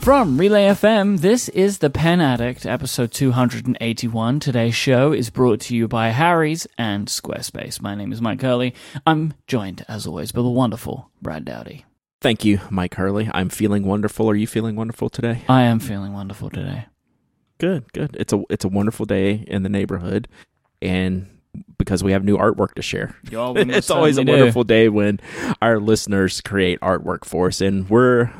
From Relay FM, this is The Pen Addict, episode 281. Today's show is brought to you by Harry's and Squarespace. My name is Myke Hurley. I'm joined, as always, by the wonderful Brad Dowdy. Thank you, Myke Hurley. I'm feeling wonderful. Are you feeling wonderful today? I am feeling wonderful today. Good, good. It's a it's a wonderful day in the neighborhood, and because we have new artwork to share. it's always a wonderful day when our listeners create artwork for us, and we're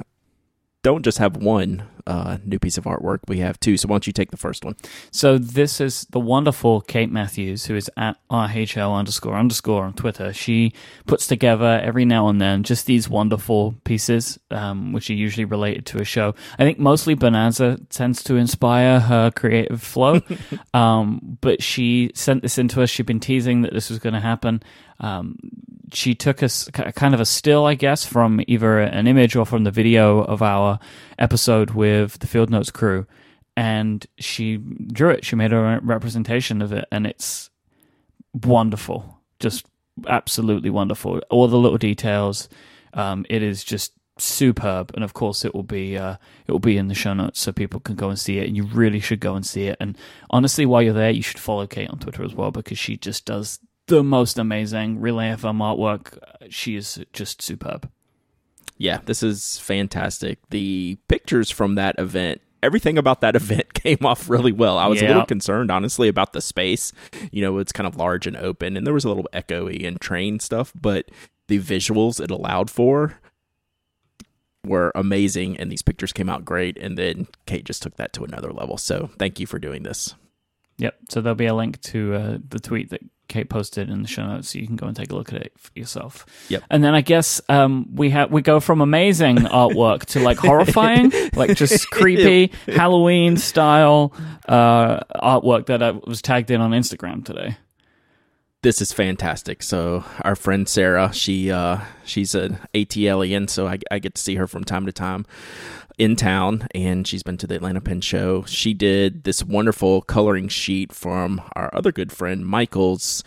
don't just have one uh, new piece of artwork. We have two. So why don't you take the first one? So this is the wonderful Kate Matthews, who is at RHL underscore underscore on Twitter. She puts together every now and then just these wonderful pieces, um, which are usually related to a show. I think mostly Bonanza tends to inspire her creative flow. um, but she sent this into us. She'd been teasing that this was going to happen. Um, she took us kind of a still, I guess, from either an image or from the video of our episode with the Field Notes crew, and she drew it. She made a representation of it, and it's wonderful, just absolutely wonderful. All the little details. Um, it is just superb, and of course, it will be uh, it will be in the show notes so people can go and see it. And you really should go and see it. And honestly, while you're there, you should follow Kate on Twitter as well because she just does the most amazing Relay FM artwork. She is just superb. Yeah, this is fantastic. The pictures from that event everything about that event came off really well. I was a little concerned, honestly, about the space. You know, it's kind of large and open, and there was a little echoey and train stuff, but the visuals it allowed for were amazing, and these pictures came out great. And then Kate just took that to another level. So thank you for doing this. Yep. So there'll be a link to uh, the tweet that Kate posted in the show notes, so you can go and take a look at it for yourself. Yep. And then I guess um, we have we go from amazing artwork to like horrifying, like just creepy Halloween style uh, artwork that I was tagged in on Instagram today. This is fantastic. So our friend Sarah, she uh, she's an ATLian, so I, I get to see her from time to time in town and she's been to the Atlanta Pen Show. She did this wonderful coloring sheet from our other good friend Michael's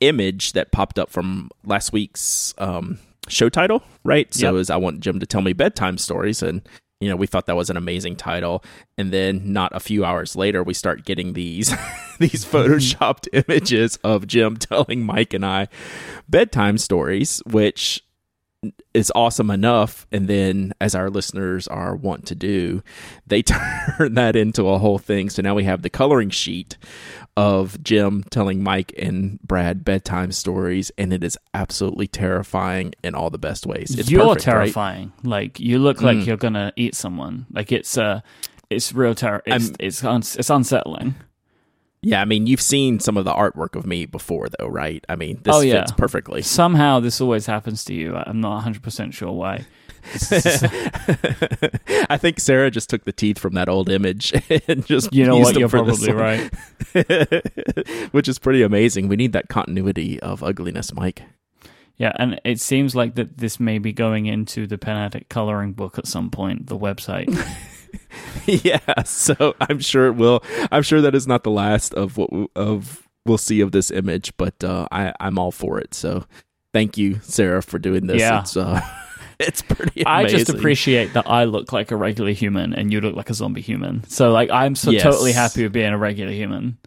image that popped up from last week's um, show title, right? So yep. I want Jim to tell me bedtime stories and you know, we thought that was an amazing title. And then not a few hours later we start getting these these photoshopped images of Jim telling Myke and I bedtime stories, which is awesome enough and then as our listeners are want to do they turn that into a whole thing. So now we have the coloring sheet of jim telling myke and brad bedtime stories and it is absolutely terrifying in all the best ways. It's you're perfect, terrifying. Right? like you look like mm. you're gonna eat someone. Like it's uh it's real terror it's, it's, it's unsettling yeah, I mean, you've seen some of the artwork of me before, though, right? I mean, this oh, yeah. fits perfectly. Somehow, this always happens to you. I'm not 100 percent sure why. I think Sarah just took the teeth from that old image and just you know what you're probably right, which is pretty amazing. We need that continuity of ugliness, Myke. Yeah, and it seems like that this may be going into the Pen Addict coloring book at some point, the website. yeah, so I'm sure it will. I'm sure that is not the last of what of we'll see of this image, but uh, I I'm all for it. So thank you, Sarah, for doing this. Yeah. It's, uh, it's pretty. Amazing. I just appreciate that I look like a regular human and you look like a zombie human. So like I'm so yes. totally happy with being a regular human.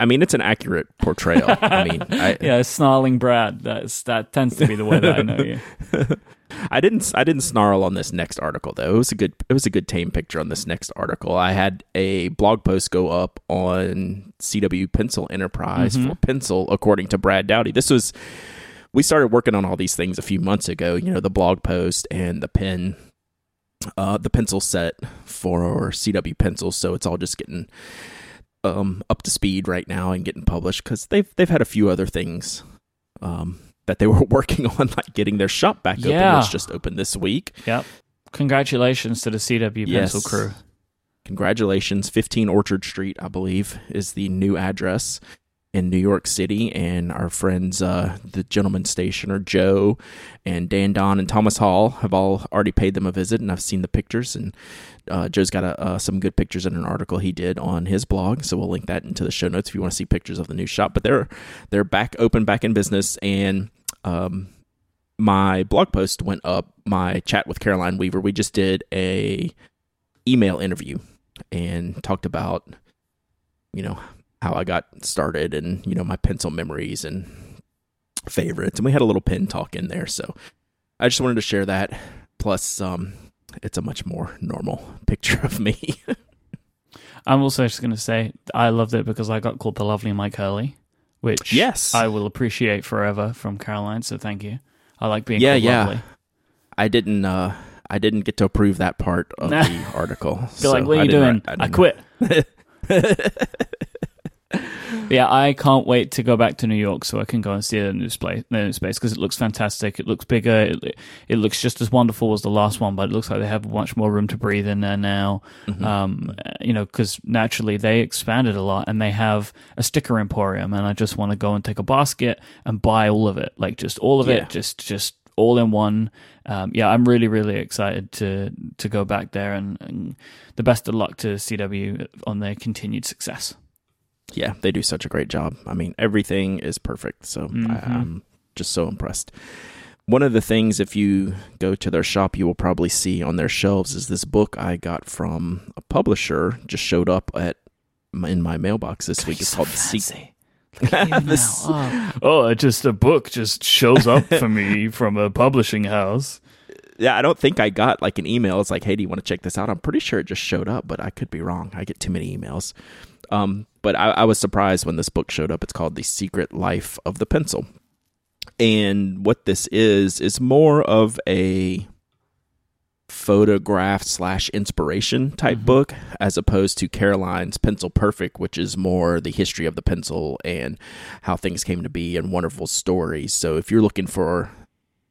I mean, it's an accurate portrayal. I mean, I, yeah, snarling Brad. That's that tends to be the way that I know you. I didn't I didn't snarl on this next article though. It was a good it was a good tame picture on this next article. I had a blog post go up on CW Pencil Enterprise mm-hmm. for Pencil according to Brad Dowdy. This was we started working on all these things a few months ago, you know, the blog post and the pen uh the pencil set for CW Pencils, so it's all just getting um up to speed right now and getting published cuz they've they've had a few other things um that they were working on like getting their shop back yeah. open, which just opened this week. Yep. Congratulations to the CW yes. Pencil crew. Congratulations. 15 Orchard Street, I believe, is the new address in New York City. And our friends, uh, the gentleman stationer, Joe and Dan Don and Thomas Hall, have all already paid them a visit, and I've seen the pictures. And uh, Joe's got a, uh, some good pictures in an article he did on his blog, so we'll link that into the show notes if you want to see pictures of the new shop. But they're they're back open, back in business, and um, my blog post went up. My chat with Caroline Weaver. We just did a email interview and talked about, you know, how I got started and, you know, my pencil memories and favorites. And we had a little pen talk in there. So I just wanted to share that. Plus, um, it's a much more normal picture of me. I'm also just going to say I loved it because I got called the lovely Myke Hurley, which Yes. I will appreciate forever from Caroline. So thank you. I like being Yeah, called yeah. lovely. I didn't, uh, I didn't get to approve that part of the article. Be so like, what are I you doing? I, didn't- quit. yeah, I can't wait to go back to New York so I can go and see the new space, the new space because it looks fantastic. It looks bigger. It, it looks just as wonderful as the last one, but it looks like they have much more room to breathe in there now. Mm-hmm. Um, you know, because naturally they expanded a lot and they have a sticker emporium, and I just want to go and take a basket and buy all of it, like just all of Yeah. it, just just all in one. Um, yeah, I'm really really excited to to go back there, and, and the best of luck to CW on their continued success. Yeah, they do such a great job. I mean, everything is perfect. So I, Mhm. I'm just so impressed. One of the things, if you go to their shop, you will probably see on their shelves is this book I got from a publisher. Just showed up at my, in my mailbox this week. It's called The Secret. This- oh. oh, just a book just shows up for me from a publishing house. Yeah, I don't think I got like an email. It's like, hey, do you want to check this out? I'm pretty sure it just showed up, but I could be wrong. I get too many emails. Um, but I, I was surprised when this book showed up. It's called The Secret Life of the Pencil. And what this is, is more of a photograph slash inspiration type Mhm. book as opposed to Caroline's Pencil Perfect, which is more the history of the pencil and how things came to be and wonderful stories. So if you're looking for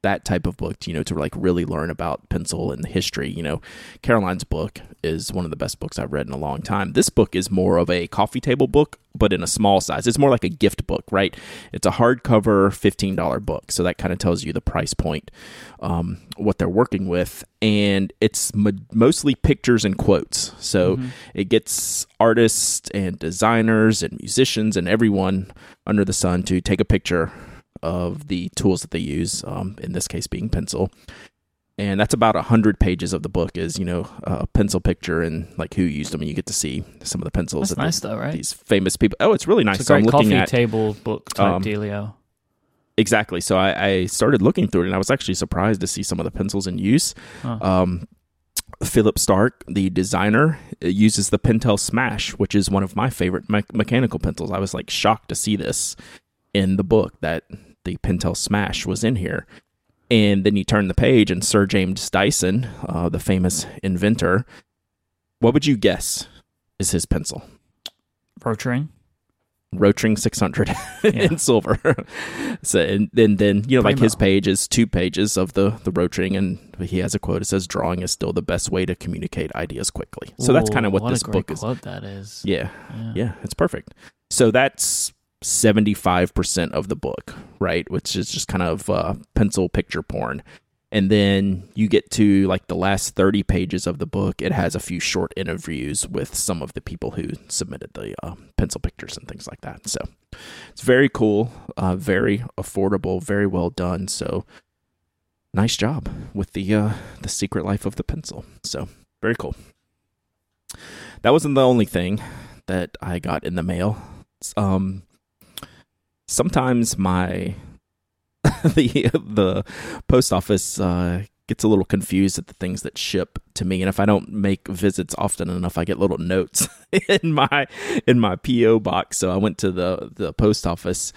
that type of book, you know, to like really learn about pencil and the history, you know, Caroline's book is one of the best books I've read in a long time. This book is more of a coffee table book, but in a small size. It's more like a gift book, right? It's a hardcover $15 book. So that kind of tells you the price point, um, what they're working with. And it's mo- mostly pictures and quotes. So it gets artists and designers and musicians and everyone under the sun to take a picture of the tools that they use, um, in this case being pencil. And that's about a hundred pages of the book is, you know, a pencil picture and like who used them, and you get to see some of the pencils That's that nice the- though, right? these famous people. Oh, it's really nice. It's a so I'm great looking coffee at table book type um, dealio. exactly. So I, I started looking through it, and I was actually surprised to see some of the pencils in use. Huh. Um, Philippe Starck, the designer, uh, uses the Pentel Smash, which is one of my favorite me- mechanical pencils. I was like shocked to see this in the book that the Pentel Smash was in here. And then you turn the page, and Sir James Dyson, uh, the famous inventor, what would you guess is his pencil? Rotring. Rotring 600 Yeah. in silver. so and then then you know like his Primo. page is two pages of the the Rotring and he has a quote it says drawing is still the best way to communicate ideas quickly. So that's kind of Ooh, what, this a great book is. that is. Yeah. Yeah. Yeah, it's perfect. So that's 75% of the book, right? Which is just kind of uh, pencil picture porn. And then you get to like the last 30 pages of the book, it has a few short interviews with some of the people who submitted the uh, pencil pictures and things like that. So it's very cool, uh, very affordable, very well done. So nice job with the uh, the secret life of the pencil. So very cool. That wasn't the only thing that I got in the mail. Um, sometimes my the the post office uh, gets a little confused at the things that ship to me, and if I don't make visits often enough, I get little notes in my in my PO box. So I went to the the post office,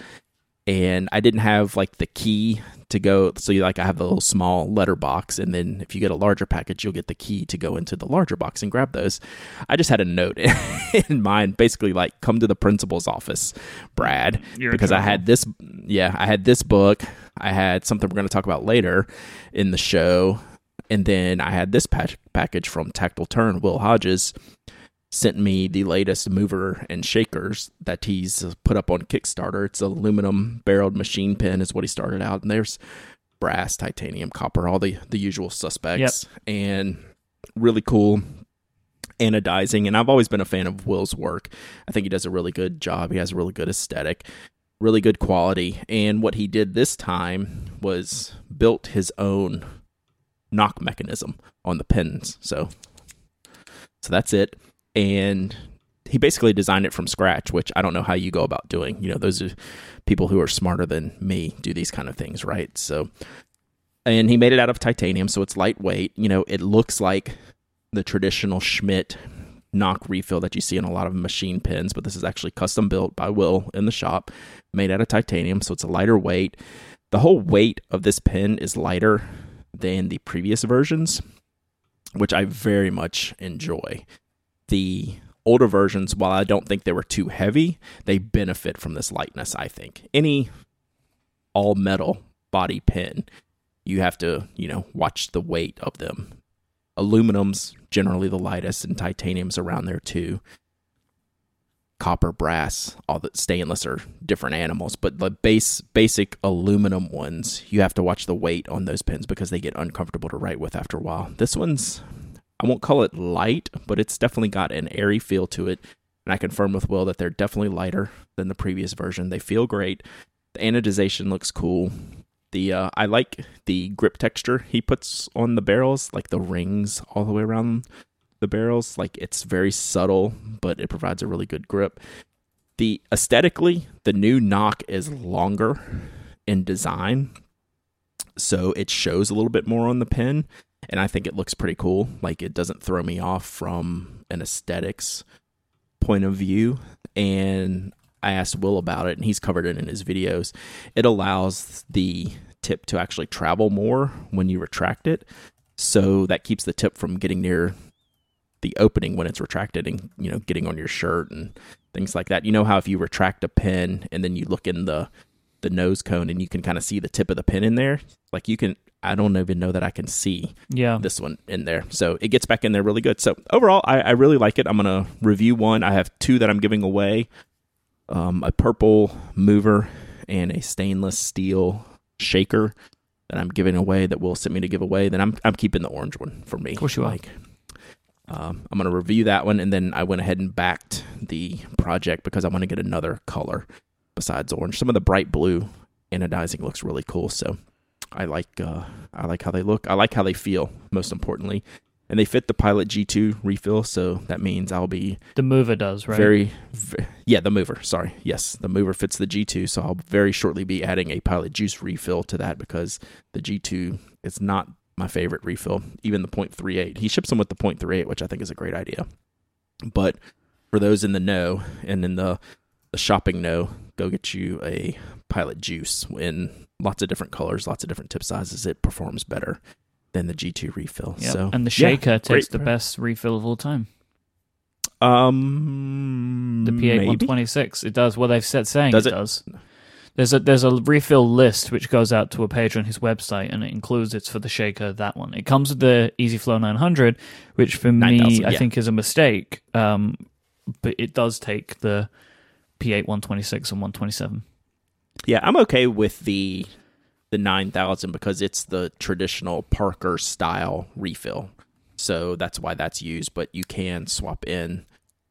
and I didn't have like the key to go. So you like I have the little small letter box, and then if you get a larger package, you'll get the key to go into the larger box and grab those. I just had a note in mind, basically like come to the principal's office, Brad, You're because I had this. Yeah, I had this book. I had something we're going to talk about later in the show, and then I had this pack- package from Tactile Turn. Will Hodges sent me the latest mover and shakers that he's put up on Kickstarter. It's an aluminum barreled machine pen is what he started out, and there's brass, titanium, copper, all the the usual suspects, and really cool anodizing. And I've always been a fan of Will's work. I think he does a really good job. He has a really good aesthetic, really good quality. And what he did this time was built his own knock mechanism on the pins. So So that's it. And he basically designed it from scratch, which I don't know how you go about doing. You know, those are people who are smarter than me do these kind of things, right? So, and he made it out of titanium, so it's lightweight. You know, it looks like the traditional Schmidt knock refill that you see in a lot of machine pins, but this is actually custom built by Will in the shop, made out of titanium, so it's a lighter weight. The whole weight of this pin is lighter than the previous versions, which I very much enjoy. The older versions, while I don't think they were too heavy, they benefit from this lightness, I think. Any all metal body pin, you have to, you know, watch the weight of them. Aluminum's generally the lightest, and titanium's around there too. Copper, brass, all the stainless are different animals, but the base basic aluminum ones, you have to watch the weight on those pins because they get uncomfortable to write with after a while. This one's I won't call it light, but it's definitely got an airy feel to it. And I confirm with Will that they're definitely lighter than the previous version. They feel great. The anodization looks cool. The uh, I like the grip texture he puts on the barrels, like the rings all the way around the barrels. Like it's very subtle, but it provides a really good grip. The aesthetically, the new knock is longer in design, so it shows a little bit more on the pin and I think it looks pretty cool. Like it doesn't throw me off from an aesthetics point of view. And I asked Will about it, and he's covered it in his videos. It allows the tip to actually travel more when you retract it, so that keeps the tip from getting near the opening when it's retracted and you know getting on your shirt and things like that. You know how if you retract a pin and then you look in the the nose cone and you can kind of see the tip of the pin in there, like you can I don't even know that I can see yeah. this one in there. So it gets back in there really good. So overall, I, I really like it. I'm going to review one. I have two that I'm giving away um, a purple mover and a stainless steel shaker that I'm giving away that will send me to give away. Then I'm, I'm keeping the orange one for me. Of course you like. Um, I'm going to review that one, and then I went ahead and backed the project because I want to get another color besides orange. Some of the bright blue anodizing looks really cool. So I like uh, I like how they look. I like how they feel. Most importantly, and they fit the Pilot G2 refill, so that means I'll be the mover does right. Very, very yeah, the mover. Sorry, yes, the mover fits the G2, so I'll very shortly be adding a Pilot Juice refill to that because the G2 is not my favorite refill. Even the .38, he ships them with the .38, which I think is a great idea. But for those in the know and in the the shopping know, go get you a Pilot Juice in lots of different colors, lots of different tip sizes. It performs better than the G2 refill. Yep. So and the shaker yeah, takes the best refill of all time. Um, the P8 126. It does. Well, they've said saying does it, it, does. There's a there's a refill list which goes out to a page on his website, and it includes it's for the shaker that one. It comes with the EasyFlow 900, which for me yeah. I think is a mistake. Um, but it does take the P8 126 and 127. Yeah, I'm okay with the the 9000 because it's the traditional Parker style refill. So that's why that's used, but you can swap in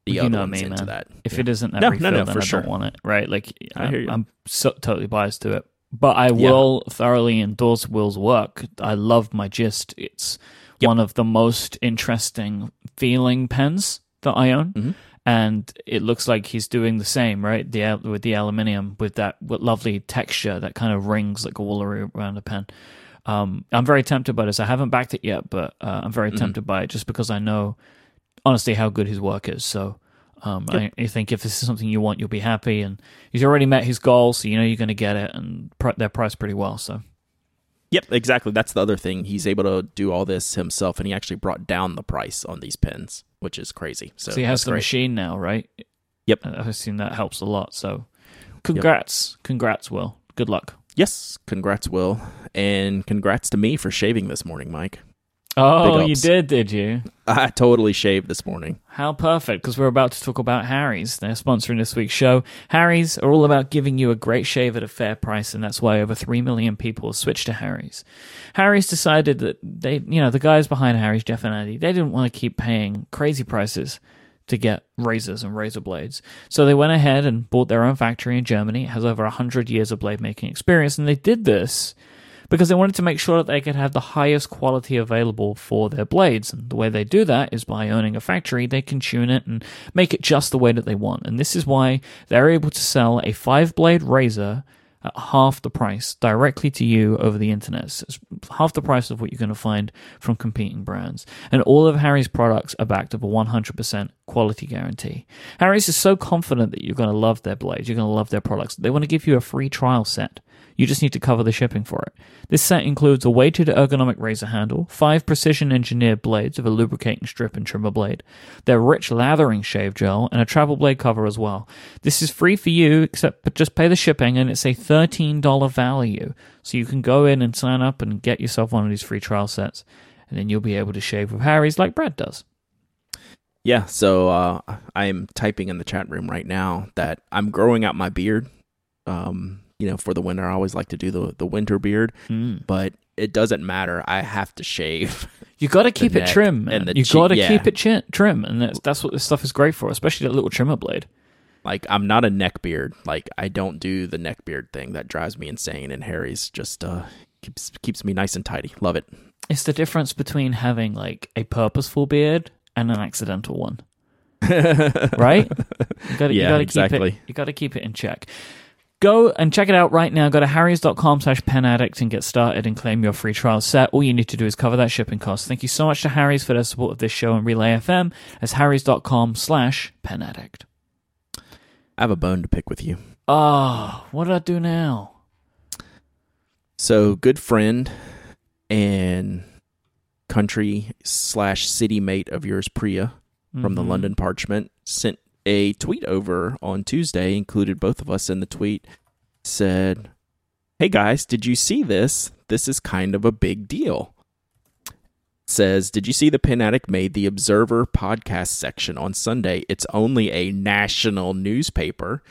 the you other ones me, into man. that. If yeah. it isn't that no, refill, no, no, then I sure. don't want it. Right? Like I, am so, totally biased to it, but I will yeah. thoroughly endorse Will's work. I love my gist. It's yep. one of the most interesting feeling pens that I own. Mm-hmm and it looks like he's doing the same, right? The with the aluminium with that with lovely texture that kind of rings like all around a pen. Um, I'm very tempted by this. I haven't backed it yet, but uh, I'm very mm-hmm. tempted by it just because I know honestly how good his work is. So um, yep. I, I, think if this is something you want, you'll be happy. And he's already met his goal, so you know you're going to get it, and pr- they're priced pretty well. So. Yep, exactly. That's the other thing. He's able to do all this himself, and he actually brought down the price on these pens which is crazy. So, he has the great. machine now, right? Yep. I assume that helps a lot. So congrats. Yep. Congrats, Will. Good luck. Yes, congrats, Will. And congrats to me for shaving this morning, Myke. Oh, you did, did you? I totally shaved this morning. How perfect, because we're about to talk about Harry's. They're sponsoring this week's show. Harry's are all about giving you a great shave at a fair price, and that's why over 3 million people switched to Harry's. Harry's decided that they, you know, the guys behind Harry's, Jeff and Andy, they didn't want to keep paying crazy prices to get razors and razor blades. So they went ahead and bought their own factory in Germany. It has over 100 years of blade making experience, and they did this because they wanted to make sure that they could have the highest quality available for their blades. And the way they do that is by owning a factory, they can tune it and make it just the way that they want. And this is why they're able to sell a five blade razor at half the price directly to you over the internet. So it's half the price of what you're going to find from competing brands. And all of Harry's products are backed up a 100% quality guarantee. Harry's is so confident that you're going to love their blades, you're going to love their products. They want to give you a free trial set. You just need to cover the shipping for it. This set includes a weighted ergonomic razor handle, five precision engineered blades of a lubricating strip and trimmer blade, their rich lathering shave gel, and a travel blade cover as well. This is free for you, except but just pay the shipping, and it's a $13 value. So you can go in and sign up and get yourself one of these free trial sets, and then you'll be able to shave with Harry's like Brad does. Yeah, so uh, I'm typing in the chat room right now that I'm growing out my beard. Um, you know, for the winter. I always like to do the the winter beard, Mm. but it doesn't matter. I have to shave. You got to keep it trim, and the You got to yeah. keep it chi- trim, and that's that's what this stuff is great for, especially that little trimmer blade. like I'm not a neck beard. Like I don't do the neck beard thing. That drives me insane. And Harry's just uh keeps keeps me nice and tidy. Love it. It's the difference between having like a purposeful beard and an accidental one, right? You got to Yeah, you got to exactly. keep it. You got to keep it in check. Go and check it out right now. Go to harrys.com slash pen addict and get started and claim your free trial set. All you need to do is cover that shipping cost. Thank you so much to Harry's for their support of this show and Relay FM as harrys.com slash pen addict. I have a bone to pick with you. Oh, what did I do now? So good friend and country slash city mate of yours, Priya, from the Mhm. London Parchment, sent a tweet over on Tuesday, included both of us in the tweet, said, Hey guys, did you see this? This is kind of a big deal. Says, Did you see the Pen Addict made the Observer podcast section on Sunday? It's only a national newspaper.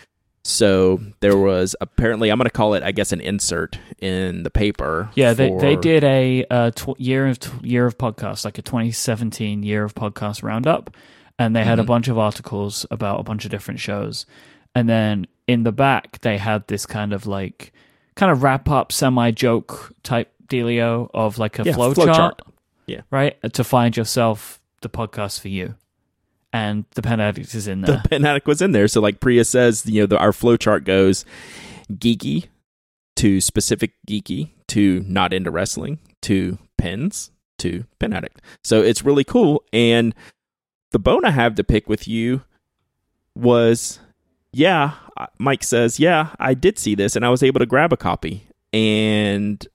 So there was apparently, I'm going to call it, I guess, an insert in the paper. Yeah, they, they did a uh, tw- year of year of podcasts, like a 2017 year of podcast roundup, and they had a Mhm. bunch of articles about a bunch of different shows, and then in the back they had this kind of like kind of wrap up, semi joke type dealio of like a Yeah, flow, flow chart, chart. Yeah. right, to find yourself the podcast for you, and the pen addict is in the pen addict was in there. So like Priya says, you know, the, our flow chart goes geeky to specific geeky to not into wrestling to pens to pen addict. So it's really cool. And the bone I have to pick with you was, yeah, uh, Myke says, yeah, I did see this and I was able to grab a copy. And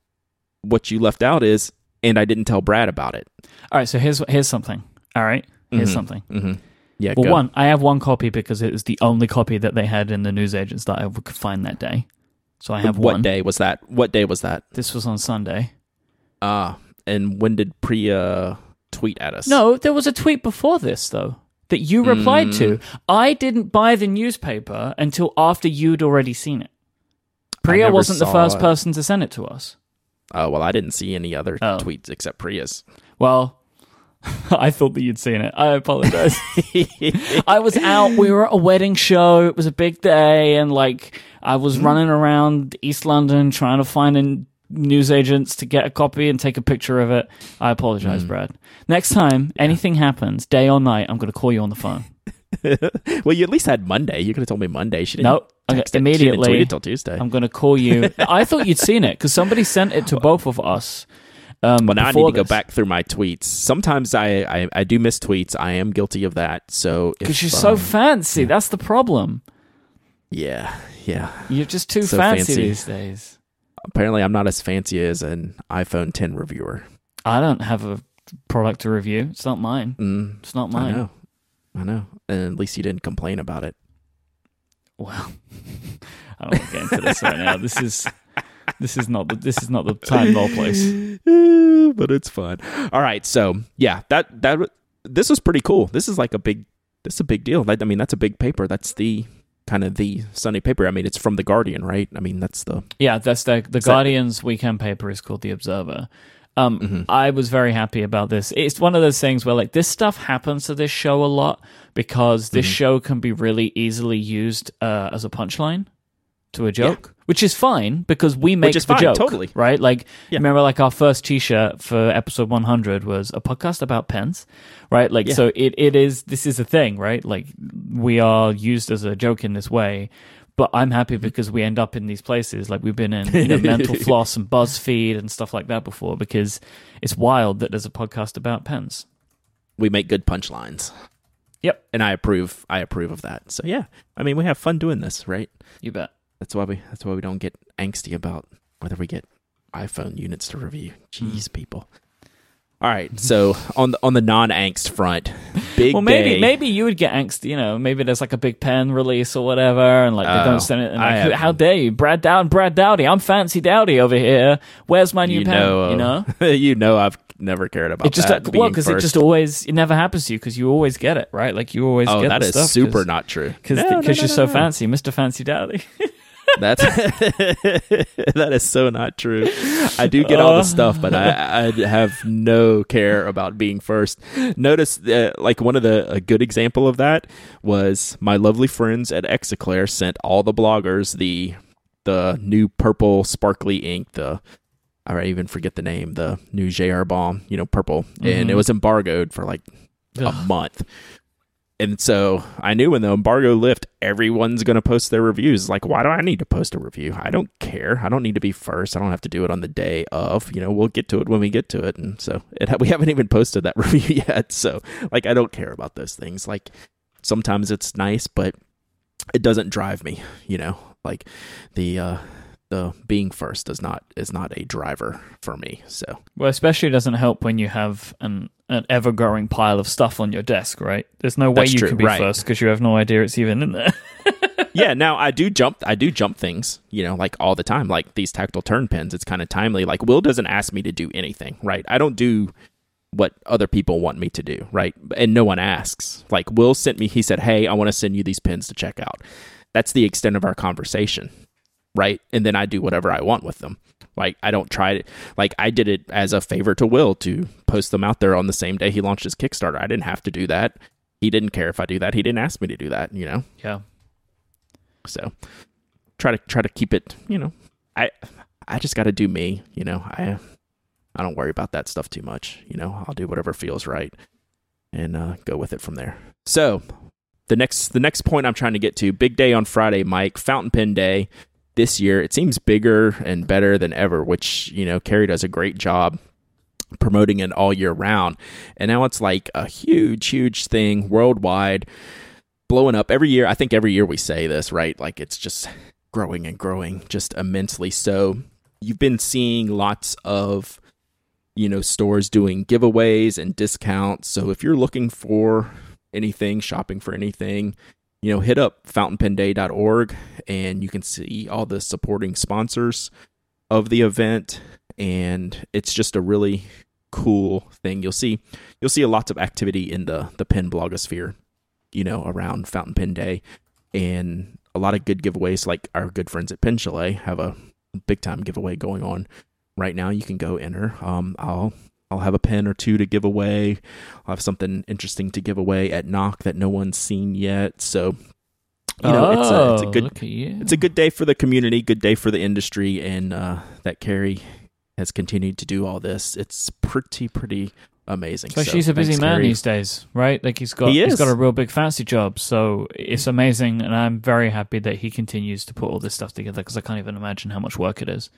what you left out is, and I didn't tell Brad about it. All right, so here's here's something. All right, here's Mhm. something. Mm-hmm. Yeah, Well, go. one, I have one copy because it was the only copy that they had in the newsagents that I could find that day. So I have one what one. day was that? What day was that? This was on Sunday. Ah, and when did Priya tweet at us? No, there was a tweet before this though that you replied to. Mm. I didn't buy the newspaper until after you'd already seen it. Priya wasn't the first it. person to send it to us. Oh well, I didn't see any other Oh. tweets except Priya's. Well, I thought that you'd seen it. I apologize. I was out. We were at a wedding show. It was a big day, and like I was Hmm. running around East London trying to find a newsagents to get a copy and take a picture of it. I apologize, Hmm. Brad. Next time anything happens, day or night, I'm going to call you on the phone. well, you at least had Monday. You could have told me Monday. She didn't. Nope. Okay, text it. She immediately. didn't tweet it till Tuesday. I'm going to call you. I thought you'd seen it because somebody sent it to both of us. Um, well, now I need to go back through my tweets. Sometimes I, I, I do miss tweets. I am guilty of that. So because you're so um, fancy. That's the problem. yeah, yeah. You're just too So fancy, fancy. these days. Apparently, I'm not as fancy as an iPhone 10 reviewer. I don't have a product to review. It's not mine. Mm, It's not mine. I know, I know. And at least you didn't complain about it. Well, I don't want to get into this right now. This is this is not the this is not the time nor place. But it's fun. All right, so yeah, that that this was pretty cool. This is like a big this is a big deal. I mean, that's a big paper. That's the kind of the Sunday paper. I mean, it's from the Guardian, right? I mean, that's the Yeah, that's the the that- Guardian's weekend paper is called the Observer. Um, Mhm. I was very happy about this. It's one of those things where like this stuff happens to this show a lot because this Mhm. show can be really easily used uh, as a punchline. To a joke, which is fine because we make the fine, joke, totally. right? Like, Yeah. remember, like our first T-shirt for episode 100 was a podcast about pens, right? Like, Yeah. so it it is. This is a thing, right? Like, we are used as a joke in this way. But I'm happy mm-hmm. because we end up in these places. Like we've been in you know, Mental Floss and BuzzFeed and stuff like that before because it's wild that there's a podcast about pens. We make good punchlines. Yep. And I approve I approve of that. So yeah. I mean we have fun doing this, right? You bet. That's why we that's why we don't get angsty about whether we get iPhone units to review. Jeez, hmm. people. All right, so on the on the non angst front, big Well, maybe day. maybe you would get angst. You know, maybe there's like a big pen release or whatever, and like they Oh, don't send it. And I like, how dare you, Brad Dowd, Brad Dowdy? I'm fancy Dowdy over here. Where's my new you pen? know, you know, uh, you know, I've never cared about it just that. Uh, well because it just always it never happens to you because you always get it right. Like you always oh, get that is super not true. because No, no, no, you're so fancy, Mister Fancy Dowdy. That's that is so not true. I do get all the stuff, but I, I have no care about being first. Notice, uh, like one of the a good example of that was my lovely friends at Exaclair sent all the bloggers the the new purple sparkly ink. The I even forget the name. The new J. Herbin, you know, purple, and it Mhm. was embargoed for like a month. And so I knew when the embargo lift, everyone's going to post their reviews. Like, why do I need to post a review? I don't care. I don't need to be first. I don't have to do it on the day of. You know, we'll get to it when we get to it. And so it, we haven't even posted that review yet. So, like, I don't care about those things. Like, sometimes it's nice, but it doesn't drive me. You know, like the uh, the being first does not is not a driver for me. So Well, especially doesn't help when you have an an ever growing pile of stuff on your desk, right? There's no way That's you true, can be right. first because you have no idea it's even in there. yeah, now I do jump I do jump things, you know, like all the time. Like these tactile turn pins, it's kind of timely. Like Will doesn't ask me to do anything, right? I don't do what other people want me to do, right? And no one asks. Like Will sent me he said, "Hey, I want to send you these pins to check out." That's the extent of our conversation, right? And then I do whatever I want with them. Like I don't try to like I did it as a favor to Will to post them out there on the same day he launched his Kickstarter. I didn't have to do that. He didn't care if I do that. He didn't ask me to do that, you know. yeah. So try to try to keep it, you know. I I just got to do me, you know. I I don't worry about that stuff too much, you know. I'll do whatever feels right and uh, go with it from there. So the next the next point I'm trying to get to, big day on Friday, Myke, Fountain Pen Day this year. It seems bigger and better than ever, which you know Cary does a great job promoting it all year round. And now it's like a huge, huge thing worldwide blowing up every year. I think every year we say this, right? Like it's just growing and growing just immensely. So you've been seeing lots of you know stores doing giveaways and discounts. So if you're looking for anything, shopping for anything, you know, hit up fountainpenday.org and you can see all the supporting sponsors of the event and it's just a really cool thing. You'll see you'll see lots of activity in the the pen blogosphere you know, around Fountain Pen Day, and a lot of good giveaways. Like our good friends at Pen Chalet have a big time giveaway going on right now. You can go enter. Um, I'll I'll have a pen or two to give away. I'll have something interesting to give away at Nock that no one's seen yet. So, you know, it's a it's a Oh, good Look at you. it's a good day for the community, good day for the industry, and uh, that Cary has continued to do all this. It's pretty pretty amazing. So she's a busy man Cary. these days, right? Like he's got He has got a real big fancy job, so it's amazing, and I'm very happy that he continues to put all this stuff together because I can't even imagine how much work it is.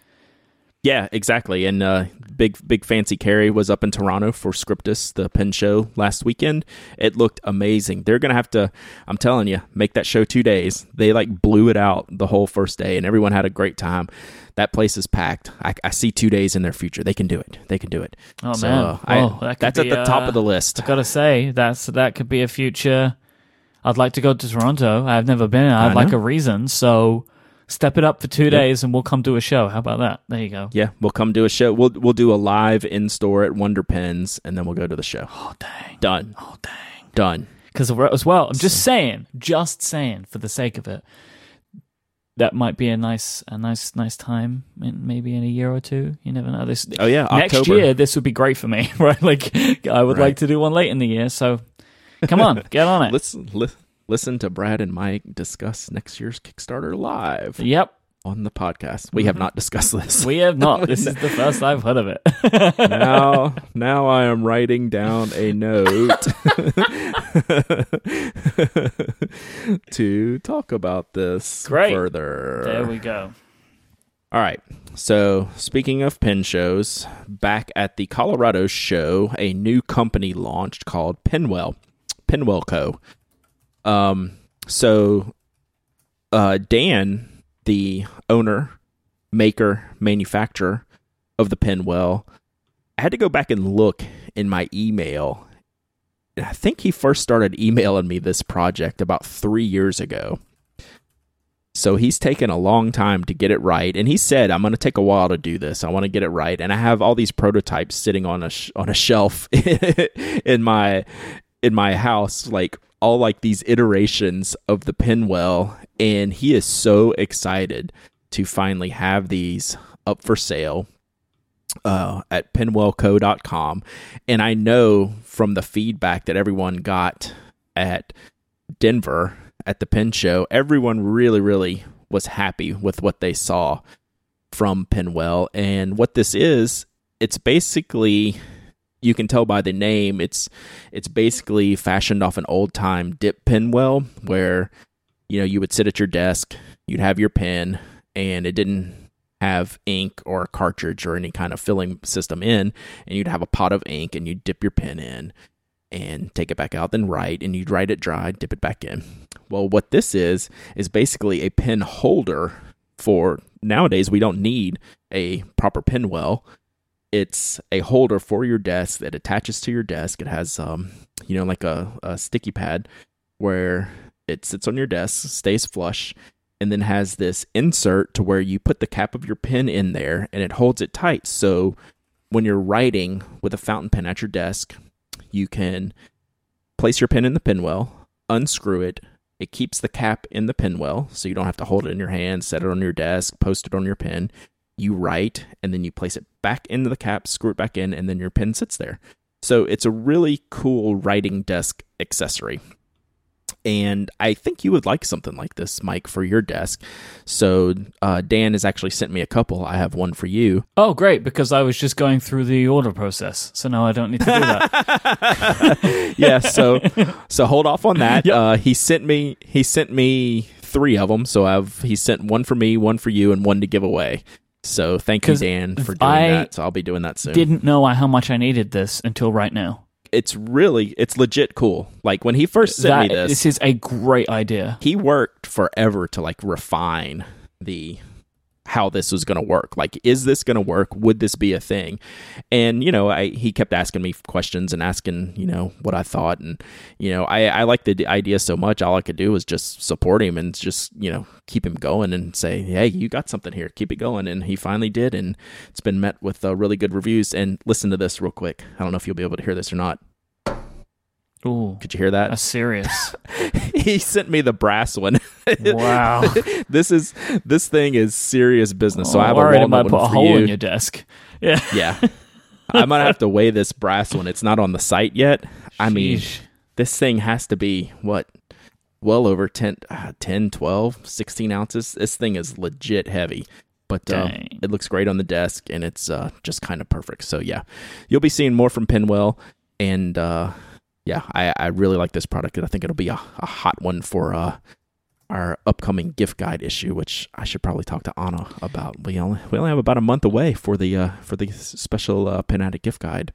Yeah, exactly. And uh, big big fancy Cary was up in Toronto for Scriptus, the pen show last weekend. It looked amazing. They're gonna have to, I'm telling you, make that show two days. They like blew it out the whole first day, and everyone had a great time. That place is packed. I, I see two days in their future. They can do it. They can do it. Oh So, man, I- Well, that that's at be, the top uh, of the list. I gotta say that's that could be a future. I'd like to go to Toronto. I've never been. I'd I like a reason. So step it up for two days, and we'll come do a show. How about that? There you go. Yeah, we'll come do a show. We'll we'll do a live in store at Wonder Pens, and then we'll go to the show. Oh dang! Done. Oh dang! Done. Because as well, I'm just saying, just saying, for the sake of it, that might be a nice, a nice, nice time. In, maybe in a year or two. You never know. This Oh yeah, next October. year, this would be great for me, right? Like I would Right. like to do one late in the year. So come on, get on it. Listen, li- listen to Brad and Myke discuss next year's Kickstarter live. Yep. on the podcast. We have mm-hmm. not discussed this. We have not. This is the first I've heard of it. now, now I am writing down a note to talk about this Great. further. there we go. All right. So, speaking of pin shows, back at the Colorado show, a new company launched called Penwell, Penwell Co. Um, so, uh, Dan, the owner, maker, manufacturer of the Penwell, I had to go back and look in my email. I think he first started emailing me this project about three years ago. So he's taken a long time to get it right, and he said, "I'm going to take a while to do this. I want to get it right." And I have all these prototypes sitting on a sh- on a shelf in my in my house, like all like these iterations of the Penwell, and he is so excited to finally have these up for sale uh, at penwellco.com. And I know from the feedback that everyone got at Denver at the Pen Show, everyone really, really was happy with what they saw from Penwell. And what this is, it's basically you can tell by the name, it's it's basically fashioned off an old time dip pen well where you know you would sit at your desk, you'd have your pen, and it didn't have ink or a cartridge or any kind of filling system in, and you'd have a pot of ink and you'd dip your pen in and take it back out, then write, and you'd write it dry, dip it back in. Well, what this is, is basically a pen holder for nowadays, we don't need a proper pen well. It's a holder for your desk that attaches to your desk. It has, um, you know, like a, a sticky pad where it sits on your desk, stays flush, and then has this insert to where you put the cap of your pen in there and it holds it tight. So when you're writing with a fountain pen at your desk, you can place your pen in the penwell, unscrew it. It keeps the cap in the penwell, so you don't have to hold it in your hand, set it on your desk, post it on your pen. You write, and then you place it back into the cap, screw it back in, and then your pen sits there. So it's a really cool writing desk accessory. And I think you would like something like this, Myke, for your desk. So uh, Dan has actually sent me a couple. I have one for you. Oh, great! Because I was just going through the order process, so now I don't need to do that. yeah, so so hold off on that. Uh, he sent me he sent me three of them. So I've he sent one for me, one for you, and one to give away. So thank you, Dan, for doing I that. So I'll be doing that soon. Didn't know how much I needed this until right now. it's really it's legit cool. Like when he first sent me this, this is a great idea. he worked forever to like refine the how this was going to work. Like is this going to work? Would this be a thing? And you know I, he kept asking me questions and asking you know what i thought. And you know i i like the idea so much all i could do was just support him and just you know keep him going and say hey you got something here. Keep it going. And he finally did and it's been met with uh, really good reviews. And listen to this real quick. I don't know if you'll be able to hear this or not Ooh, could you hear that that's serious. he sent me the brass one wow. this is this thing is serious business. So I have a worried it might put a hole you. in your desk. Yeah. Yeah, I might have to weigh this brass one. It's not on the site yet. I mean, this thing has to be what, well over 10, uh, 10 12, 16 ounces. This thing is legit heavy. But uh, it looks great on the desk, and it's uh, just kind of perfect. So yeah, you'll be seeing more from Penwell, and uh, yeah, I, I really like this product, and I think it'll be a, a hot one for uh, our upcoming gift guide issue, which I should probably talk to Anna about. We only we only have about a month away for the uh, for the special uh, Pen Addict gift guide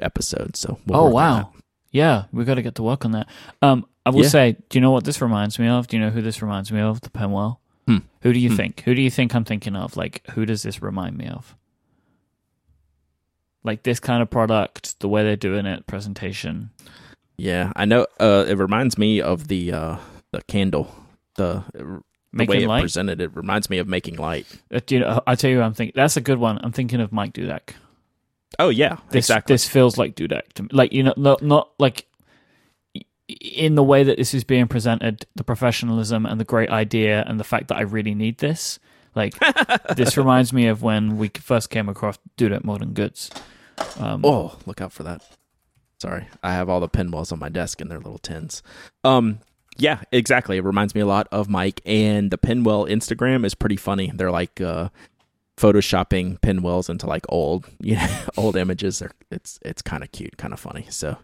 episode. So we'll oh wow. Yeah, we got to get to work on that. Um, I will Yeah. say, do you know what this reminds me of? Do you know who this reminds me of? The Penwell. Hmm. Who do you Hmm. think? Who do you think I'm thinking of? Like, who does this remind me of? Like this kind of product, the way they're doing it, presentation. Yeah, I know. Uh, it reminds me of the uh, the candle. The the way it light. presented it reminds me of making light. Uh, you know, I tell you, what I'm thinking that's a good one. I'm thinking of Mike Dudek. Oh yeah, This, exactly. This feels like Dudek to me. Like you know, not, not like in the way that this is being presented, the professionalism and the great idea, and the fact that I really need this. Like this reminds me of when we first came across Dudek Modern Goods. Um, Oh, look out for that. Sorry, I have all the pinballs on my desk in their little tins. Um, Yeah, exactly. It reminds me a lot of Mike. And the Penwell Instagram is pretty funny. They're like uh, photoshopping penwells into like old, you know, old images. They're, it's it's kind of cute, kind of funny. So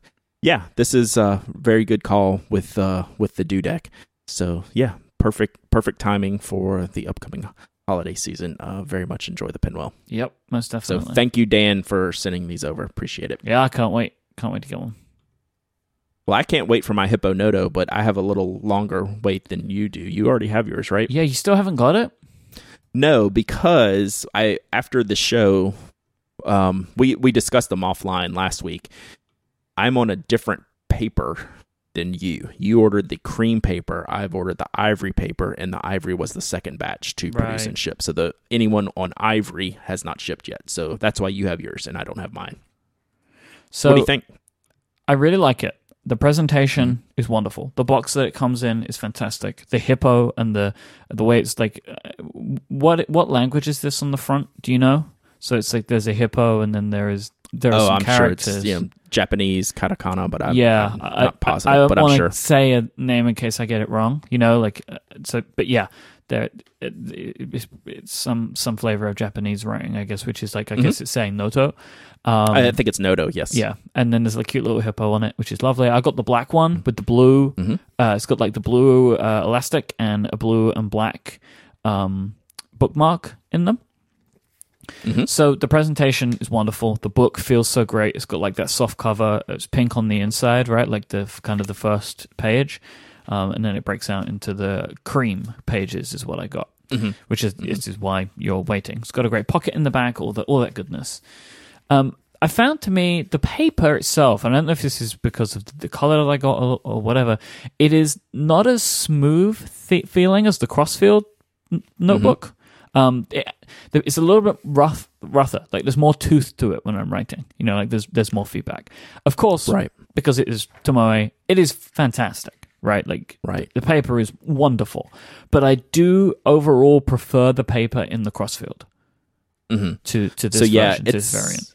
yeah, this is a very good call with uh, with the Dudek. So yeah, perfect perfect timing for the upcoming holiday season. Uh, very much enjoy the penwell. Yep, most definitely. So thank you, Dan, for sending these over. Appreciate it. Yeah, I can't wait. Can't wait to get one. Well, I can't wait for my Hippo Noto, but I have a little longer wait than you do. You already have yours, right? Yeah, you still haven't got it? No, because I after the show, um, we we discussed them offline last week. I'm on a different paper than you. You ordered the cream paper. I've ordered the ivory paper, and the ivory was the second batch to produce and ship. So the anyone on ivory has not shipped yet. So that's why you have yours and I don't have mine. So what do you think? I really like it. The presentation Mm-hmm. is wonderful. The box that it comes in is fantastic. The hippo and the the way it's like, uh, what what language is this on the front? Do you know? So it's like there's a hippo and then there is there are Oh, some I'm sure characters. it's you know, Japanese katakana, but I'm, yeah, I'm not positive, I, I but I'm sure. say a name in case I get it wrong. You know, like uh, so. But yeah, there it, it's, it's some some flavor of Japanese writing, I guess, which is like I guess it's saying Noto. Um, I think it's Noto. Yes. yeah, and then there's a cute little hippo on it, which is lovely. I got the black one with the blue. Mhm. Uh, it's got like the blue uh, elastic and a blue and black um, bookmark in them. Mhm. So the presentation is wonderful. The book feels so great. It's got like that soft cover. It's pink on the inside, right? Like the kind of the first page, um, and then it breaks out into the cream pages. Is what I got, Mhm. which is this is why you're waiting. It's got a great pocket in the back, all that all that goodness. Um, I found to me the paper itself, and I don't know if this is because of the color that I got or, or whatever. It is not as smooth th- feeling as the Crossfield n- notebook. Um, it, it's a little bit rough, rougher. Like there's more tooth to it when I'm writing. You know, like there's there's more feedback. Of course, Right. Because it is Tomoe, it is fantastic, right? Like Right. the paper is wonderful, but I do overall prefer the paper in the Crossfield hmm to to this So yeah, version, it's variant.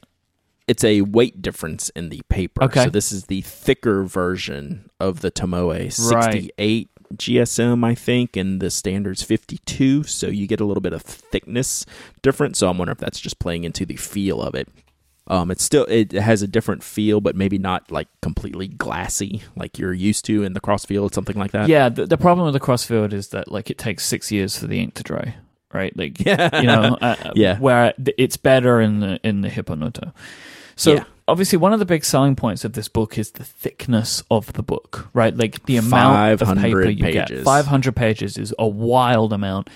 it's a weight difference in the paper. Okay. So this is the thicker version of the Tomoe, Right. 68 GSM, I think, and the standard's 52. So you get a little bit of thickness difference. So I'm wondering if that's just playing into the feel of it. Um, it's still it has a different feel, but maybe not like completely glassy like you're used to in the Crossfield, something like that. Yeah, the, the problem with the Crossfield is that like it takes six years for the ink to dry, right? Like Yeah. you know, uh, Yeah. where it's better in the in the Hippo Noto. So Yeah. obviously, one of the big selling points of this book is the thickness of the book, right? Like the amount of paper you get. Five hundred pages is a wild amount.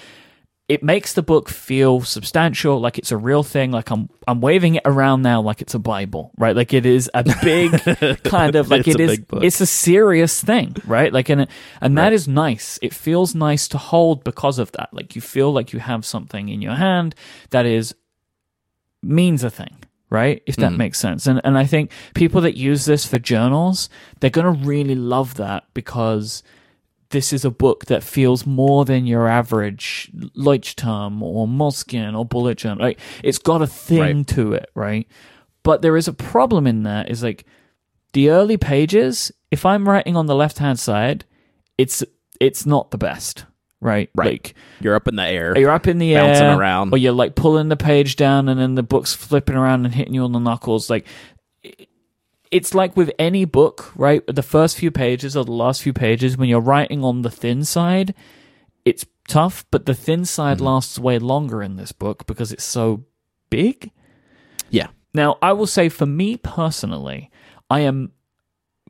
It makes the book feel substantial, like it's a real thing. Like I'm, I'm waving it around now, like it's a Bible, right? Like it is a big kind of like It's it is. It's a serious thing, right? Like, and and that is nice. It feels nice to hold because of that. Like you feel like you have something in your hand that is means a thing, right? If that makes sense. And and I think people that use this for journals, they're gonna really love that because this is a book that feels more than your average Leuchtturm or Moleskine or Bullet Journal. Like it's got a thing Right. to it, right? But there is a problem in that is like the early pages, if I'm writing on the left hand side, it's it's not the best. Right? Right. Like You're up in the air. you're up in the Bouncing air, around. or you're like pulling the page down, and then the book's flipping around and hitting you on the knuckles. Like it- it's like with any book, right? The first few pages or the last few pages, when you're writing on the thin side, it's tough, but the thin side Mm-hmm. lasts way longer in this book because it's so big. yeah. Now, I will say for me personally, I am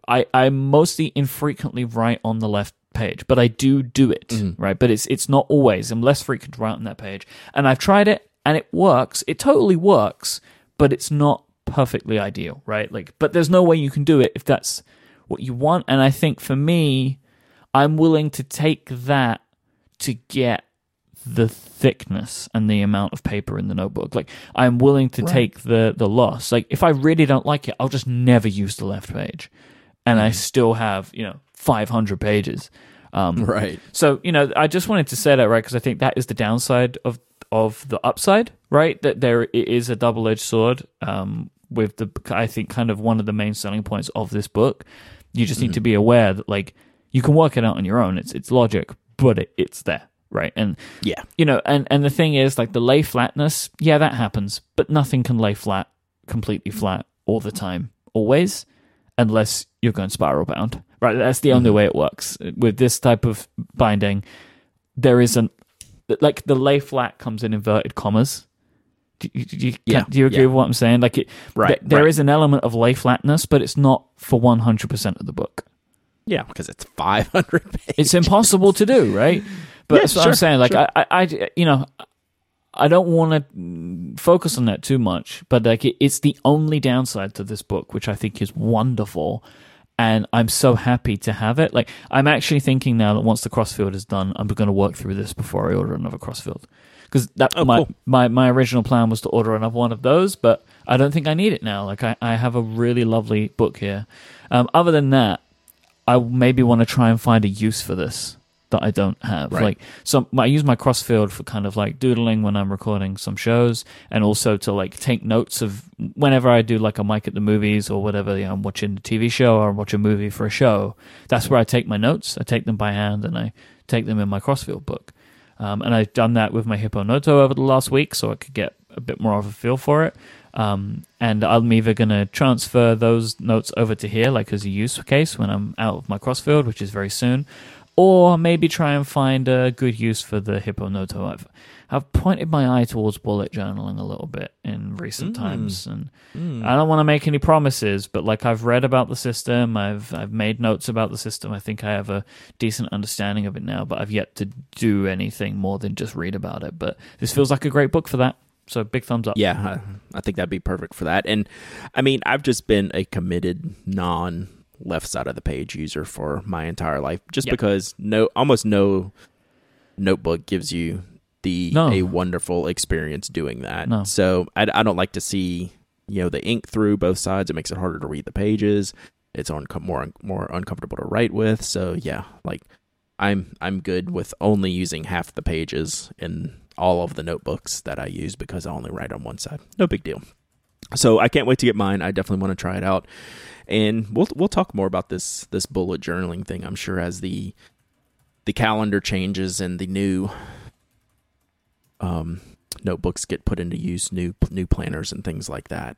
I I mostly infrequently write on the left page, but I do do it, right? But it's it's not always. I'm less frequent to write on that page. And I've tried it and it works. It totally works, but it's not perfectly ideal, right? Like but there's no way you can do it if that's what you want. And I think for me, I'm willing to take that to get the thickness and the amount of paper in the notebook. Like I'm willing to take the the loss. Like if I really don't like it, I'll just never use the left page, and I still have you know 500 pages. Um, Right. so you know, I just wanted to say that right because I think that is the downside of of the upside, right? That there it is a double edged sword. Um, with the I think kind of one of the main selling points of this book. You just need to be aware that like You can work it out on your own. It's it's logic, but it, it's there, right? And Yeah. you know, and and the thing is, like the lay flatness, yeah, that happens, but nothing can lay flat, completely flat all the time, always, unless you're going spiral bound, right? That's the only way it works with this type of binding. There isn't like the lay flat comes in inverted commas. Do you, do you, Yeah, do you agree yeah. with what I'm saying? Like, it, Right, th- there is right. an element of lay flatness, but it's not for 100% of the book. Yeah, because it's 500 pages. It's impossible to do, right? But Yeah, that's what sure, I'm saying. Like, sure. I, I, I, you know, I don't want to focus on that too much, but like, it, it's the only downside to this book, which I think is wonderful. And I'm so happy to have it. Like, I'm actually thinking now that once the crossfield is done, I'm going to work through this before I order another crossfield. Because that Oh, my, cool. my my original plan was to order another one of those, but I don't think I need it now. Like, I, I have a really lovely book here. Um, other than that, I maybe want to try and find a use for this that I don't have. Right. Like, so I use my crossfield for kind of like doodling when I'm recording some shows, and also to like take notes of whenever I do like a Myke at the movies or whatever. You know, I'm watching a TV show or I watch a movie for a show. That's where I take my notes. I take them by hand and I take them in my crossfield book. Um, and I've done that with my Hippo Noto over the last week, so I could get a bit more of a feel for it. Um, and I'm either going to transfer those notes over to here, like as a use case when I'm out of my crossfield, which is very soon, or maybe try and find a good use for the Hippo Noto. I've, I've pointed my eye towards bullet journaling a little bit in recent Mm. times, and Mm. I don't want to make any promises, but like I've read about the system, I've I've made notes about the system. I think I have a decent understanding of it now, but I've yet to do anything more than just read about it. But this feels like a great book for that. So big thumbs up. Yeah, I, I think that'd be perfect for that. And I mean, I've just been a committed non left side of the page user for my entire life, just Yep. because no, almost no notebook gives you the No. a wonderful experience doing that. No. So I, I don't like to see you know the ink through both sides. It makes it harder to read the pages. It's on more more uncomfortable to write with. So yeah, like I'm I'm good with only using half the pages in all of the notebooks that I use because I only write on one side. No big deal. So I can't wait to get mine. I definitely want to try it out, and we'll we'll talk more about this this bullet journaling thing. I'm sure as the the calendar changes and the new um, notebooks get put into use, new new planners and things like that.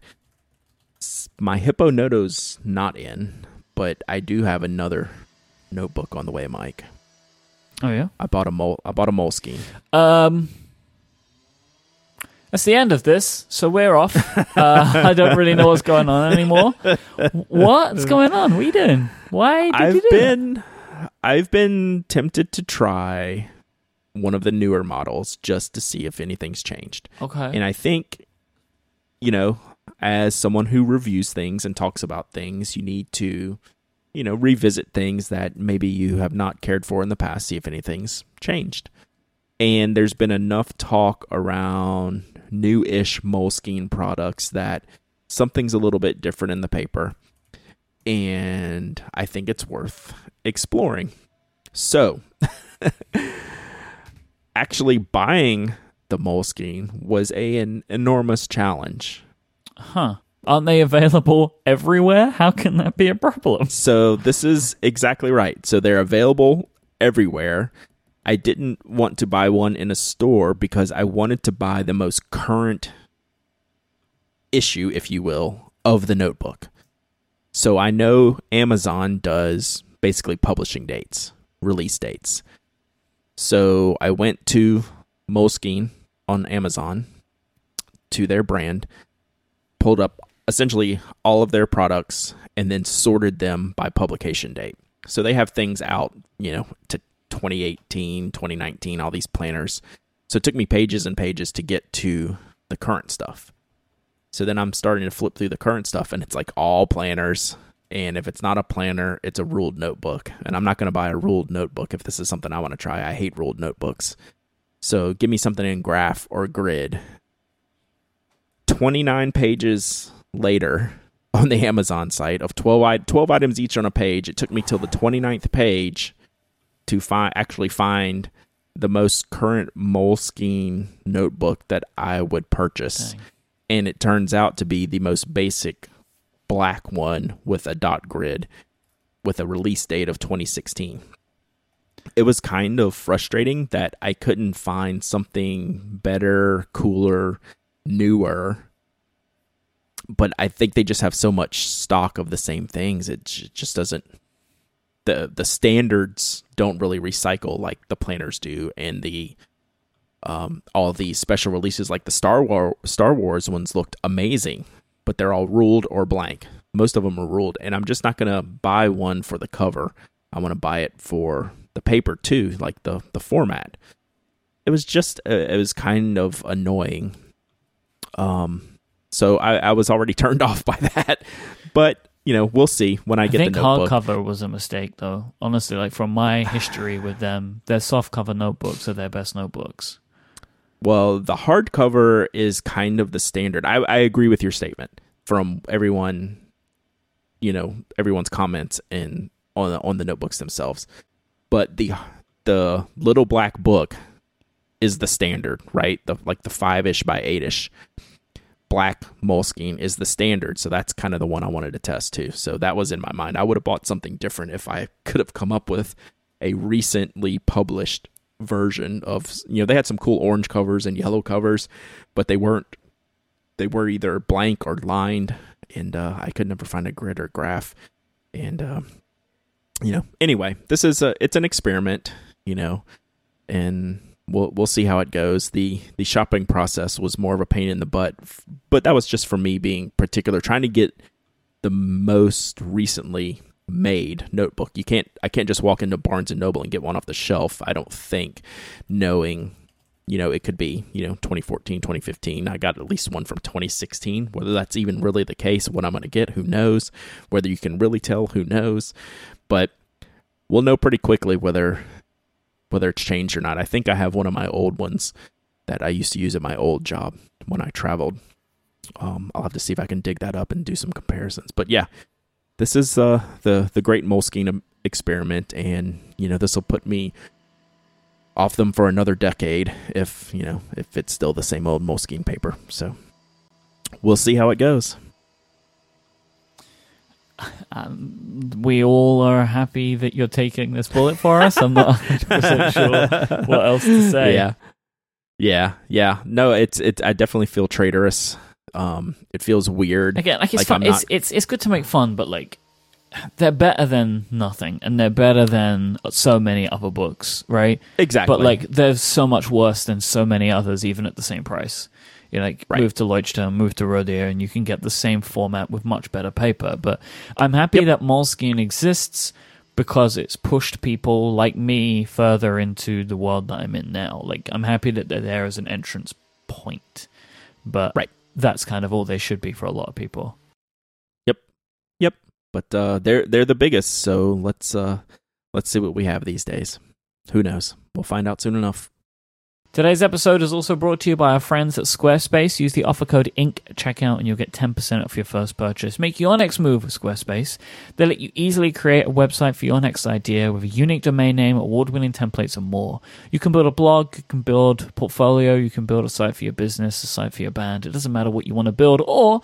My Hippo Noto's not in, but I do have another notebook on the way, Myke. Oh yeah. I bought a mole. I bought a Moleskine. Um, that's the end of this. So we're off. Uh, I don't really know what's going on anymore. What's going on? What are you doing? Why did you I've do that? been I've been tempted to try one of the newer models just to see if anything's changed. Okay. And I think you know, as someone who reviews things and talks about things, you need to you know, revisit things that maybe you have not cared for in the past, see if anything's changed. And there's been enough talk around new-ish Moleskine products that something's a little bit different in the paper and I think it's worth exploring. So, actually buying the Moleskine was a, an enormous challenge. huh. Aren't they available everywhere? How can that be a problem? So, this is exactly right. So, they're available everywhere. I didn't want to buy one in a store because I wanted to buy the most current issue, if you will, of the notebook. So I know Amazon does basically publishing dates, release dates. So I went to Moleskine on Amazon to their brand, pulled up essentially all of their products, and then sorted them by publication date. So they have things out, you know, to 2018, 2019, all these planners. So it took me pages and pages to get to the current stuff. So then I'm starting to flip through the current stuff and it's like all planners. And if it's not a planner, it's a ruled notebook. And I'm not going to buy a ruled notebook if this is something I want to try. I hate ruled notebooks. So give me something in graph or grid. 29 pages later on the Amazon site of 12, 12 items each on a page, it took me till the 29th page to find actually find the most current Moleskine notebook that I would purchase Dang. and it turns out to be the most basic black one with a dot grid with a release date of 2016. It was kind of frustrating that I couldn't find something better, cooler, newer. But I think they just have so much stock of the same things. It just doesn't the the standards don't really recycle like the planners do and the um, all the special releases like the Star War Star Wars ones looked amazing, but they're all ruled or blank. Most of them are ruled, and I'm just not gonna buy one for the cover. I want to buy it for the paper too, like the the format. It was just uh, it was kind of annoying. Um, so I, I was already turned off by that, but you know we'll see when I, I get think the notebook. hardcover was a mistake, though. Honestly, like from my history with them, their softcover notebooks are their best notebooks. Well, the hardcover is kind of the standard. I, I agree with your statement from everyone, you know, everyone's comments and on the, on the notebooks themselves. But the the little black book is the standard, right? The like the five ish by eight ish black Moleskine is the standard. So that's kind of the one I wanted to test too. So that was in my mind. I would have bought something different if I could have come up with a recently published version of you know they had some cool orange covers and yellow covers but they weren't they were either blank or lined and uh, i could never find a grid or graph. And uh, you know anyway this is a it's an experiment you know and we'll we'll see how it goes. The the shopping process was more of a pain in the butt but that was just for me being particular trying to get the most recently made notebook. You can't I can't just walk into Barnes and Noble and get one off the shelf, I don't think, knowing you know, it could be, you know, 2014, 2015. I got at least one from 2016. Whether that's even really the case, what I'm going to get, who knows? Whether you can really tell, who knows? But we'll know pretty quickly whether whether it's changed or not. I think I have one of my old ones that I used to use at my old job when I traveled. Um, I'll have to see if I can dig that up and do some comparisons. But yeah, this is uh, the the Great Moleskine experiment, and you know this will put me off them for another decade if you know if it's still the same old Moleskine paper. So we'll see how it goes. Um, we all are happy that you're taking this bullet for us. I'm not 100% sure what else to say. Yeah, yeah, yeah. No, it's it's. I definitely feel traitorous um, it feels weird. Again, like it's Like, fun. I'm It's it's it's good to make fun, but like they're better than nothing, and they're better than so many other books, right? Exactly. But like they're so much worse than so many others, even at the same price. You know, like Right. move to Leuchtturm, move to Rhodia, and you can get the same format with much better paper. But I'm happy Yep. that Moleskine exists because it's pushed people like me further into the world that I'm in now. Like I'm happy that they're there as an entrance point. But Right. That's kind of all they should be for a lot of people. Yep, yep. But uh, they're they're the biggest. So let's uh, let's see what we have these days. Who knows? We'll find out soon enough. Today's episode is also brought to you by our friends at Squarespace. Use the offer code INK at checkout and you'll get 10% off your first purchase. Make your next move with Squarespace. They let you easily create a website for your next idea with a unique domain name, award winning templates, and more. You can build a blog, you can build a portfolio, you can build a site for your business, a site for your band. It doesn't matter what you want to build, or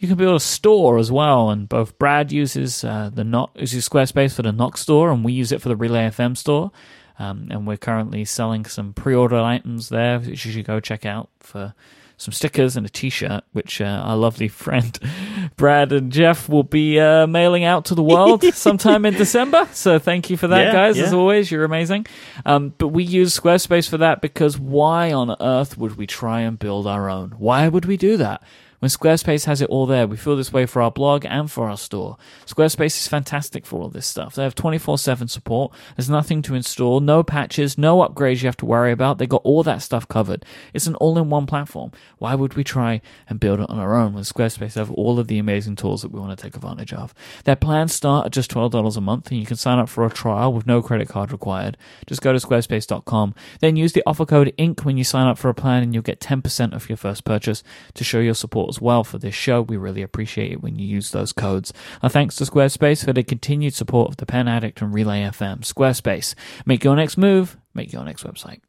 you can build a store as well. And both Brad uses uh, the uses Squarespace for the Nock store, and we use it for the Relay FM store. Um, and we're currently selling some pre-order items there, which you should go check out for some stickers and a T-shirt, which uh, our lovely friend Brad and Jeff will be uh, mailing out to the world sometime in December. So thank you for that, Yeah, guys. As always, you're amazing. Um, but we use Squarespace for that because why on earth would we try and build our own? Why would we do that? When Squarespace has it all there, we feel this way for our blog and for our store. Squarespace is fantastic for all this stuff. They have 24 7 support. There's nothing to install, no patches, no upgrades you have to worry about. They got all that stuff covered. It's an all in one platform. Why would we try and build it on our own when Squarespace have all of the amazing tools that we want to take advantage of? Their plans start at just $12 a month, and you can sign up for a trial with no credit card required. Just go to squarespace.com, then use the offer code INK when you sign up for a plan, and you'll get 10% off your first purchase to show your support as well for this show. We really appreciate it when you use those codes. Our thanks to Squarespace for the continued support of the Pen Addict and Relay FM. Squarespace, make your next move, make your next website.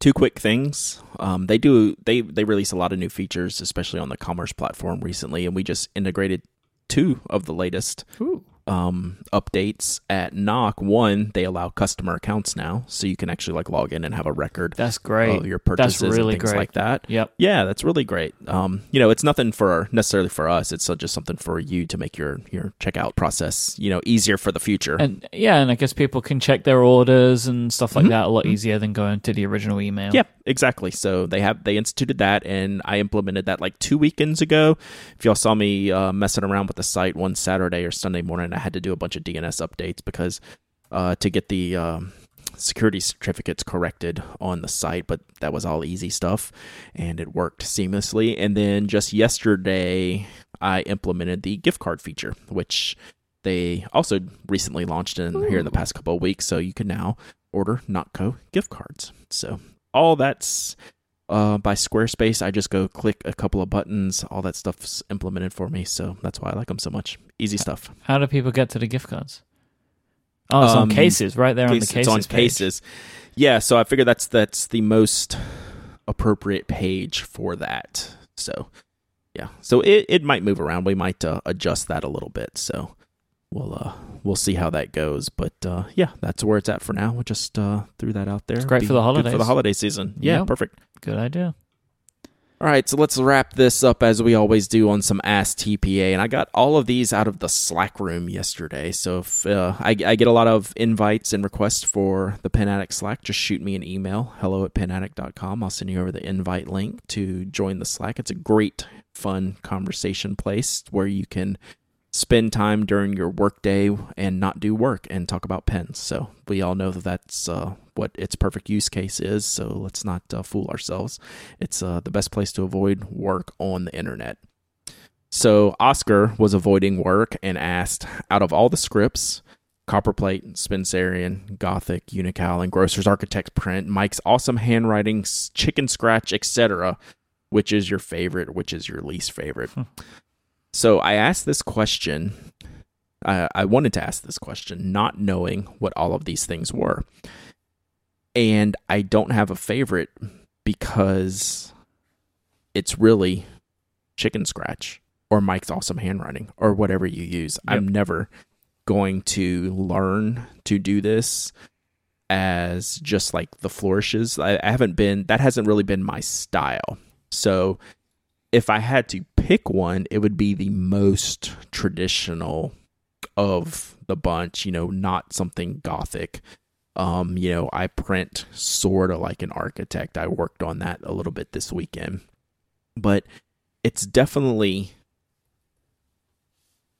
Two quick things. Um, they do they they release a lot of new features, especially on the commerce platform recently, and we just integrated two of the latest. Ooh. Um, updates at Nock. One, they allow customer accounts now, so you can actually like log in and have a record That's great. of your purchases That's really and things great. like that. Yep. Yeah, that's really great. Um, you know, it's nothing for necessarily for us. It's just something for you to make your your checkout process, you know, easier for the future. And yeah, and I guess people can check their orders and stuff like that a lot easier than going to the original email. Mm-hmm. Yeah, exactly. So they have they instituted that, and I implemented that like two weekends ago. If y'all saw me uh, messing around with the site one Saturday or Sunday morning, I had to do a bunch of DNS updates because uh, to get the um, security certificates corrected on the site, but that was all easy stuff, and it worked seamlessly. And then just yesterday, I implemented the gift card feature, which they also recently launched in here in the past couple of weeks. So you can now order Nock Co gift cards. So all that's uh, by Squarespace. I just go click a couple of buttons. All that stuff's implemented for me. So that's why I like them so much. Easy stuff. How do people get to the gift cards? Oh, it's on Um, cases, right there on the cases. it's on page. cases. Yeah, so I figure that's that's the most appropriate page for that. So yeah, so it, it might move around. We might uh, adjust that a little bit. So we'll uh, we'll see how that goes. But uh, yeah, that's where it's at for now. We just uh, threw that out there. It's great Be for the holidays. for the holiday season. Yeah, Yep. perfect. Good idea. All right, so let's wrap this up as we always do on some Ask TPA. And I got all of these out of the Slack room yesterday. So if uh, I, I get a lot of invites and requests for the Pen Addict Slack, just shoot me an email, hello at penaddict.com. I'll send you over the invite link to join the Slack. It's a great, fun conversation place where you can spend time during your workday and not do work and talk about pens. So we all know that that's uh, what its perfect use case is. So let's not uh, fool ourselves. It's uh, the best place to avoid work on the internet. So Oscar was avoiding work and asked, out of all the scripts, Copperplate, Spencerian, Gothic, Unical, and Grocers Architect Print, Myke's awesome handwriting, Chicken Scratch, etc., which is your favorite, which is your least favorite? So I asked this question. I, I wanted to ask this question, not knowing what all of these things were. And I don't have a favorite because it's really chicken scratch or Myke's awesome handwriting or whatever you use. I'm never going to learn to do this as just like the flourishes. I, I haven't been, that hasn't really been my style. So if I had to pick one, it would be the most traditional of the bunch, you know, not something gothic. Um, you know, I print sort of like an architect. I worked on that a little bit this weekend. But it's definitely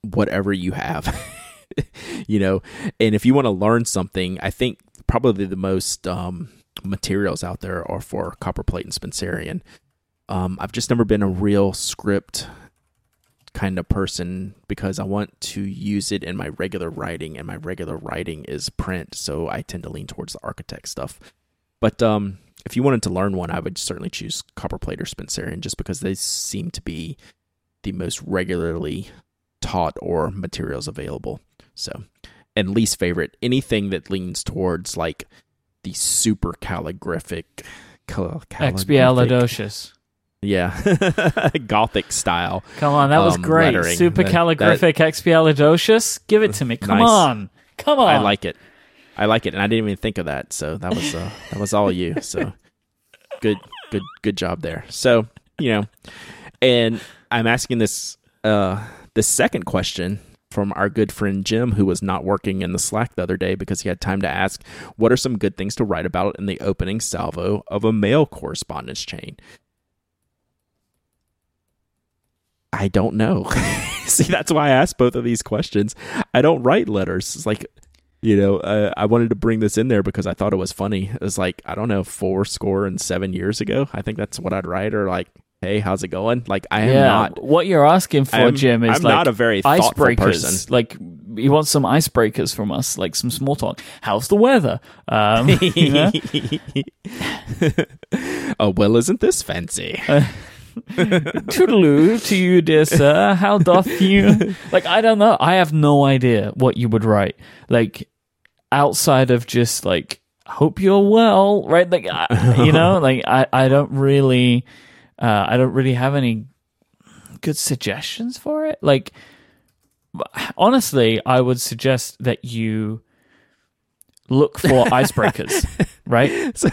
whatever you have. you know, and if you want to learn something, I think probably the most um materials out there are for copperplate and Spencerian. Um, I've just never been a real script kind of person because I want to use it in my regular writing, and my regular writing is print, so I tend to lean towards the architect stuff. But um, if you wanted to learn one, I would certainly choose Copperplate or Spencerian just because they seem to be the most regularly taught or materials available. So, and least favorite, anything that leans towards like the super calligraphic, cal- calligraphic Expialidocious. Yeah, Gothic style. Come on, that was Um, great. lettering. Super That- calligraphic expialidocious. Give it to me. Come Nice. on. Come on. I like it. I like it, and I didn't even think of that. So that was uh, that was all you. So good, good, good job there. So you know, and I'm asking this uh, the second question from our good friend Jim, who was not working in the Slack the other day because he had time to ask, "What are some good things to write about in the opening salvo of a mail correspondence chain?" I don't know. See, that's why I asked both of these questions. I don't write letters. It's like, you know, uh, I wanted to bring this in there because I thought it was funny. It was like, I don't know, four score and seven years ago. I think that's what I'd write, or like, hey, how's it going? Like, I am yeah, not. what you're asking for, I'm- Jim, is I'm like not a very thoughtful icebreakers. person. Like you want some icebreakers from us, like some small talk. How's the weather? Um, you know? oh, well, isn't this fancy? Toodaloo to you, dear sir. How doth you? Like, I don't know. I have no idea what you would write. Like, outside of just like, hope you're well, right? Like, I, you know, like I, I don't really, uh, I don't really have any good suggestions for it. Like, honestly, I would suggest that you look for icebreakers, right? So,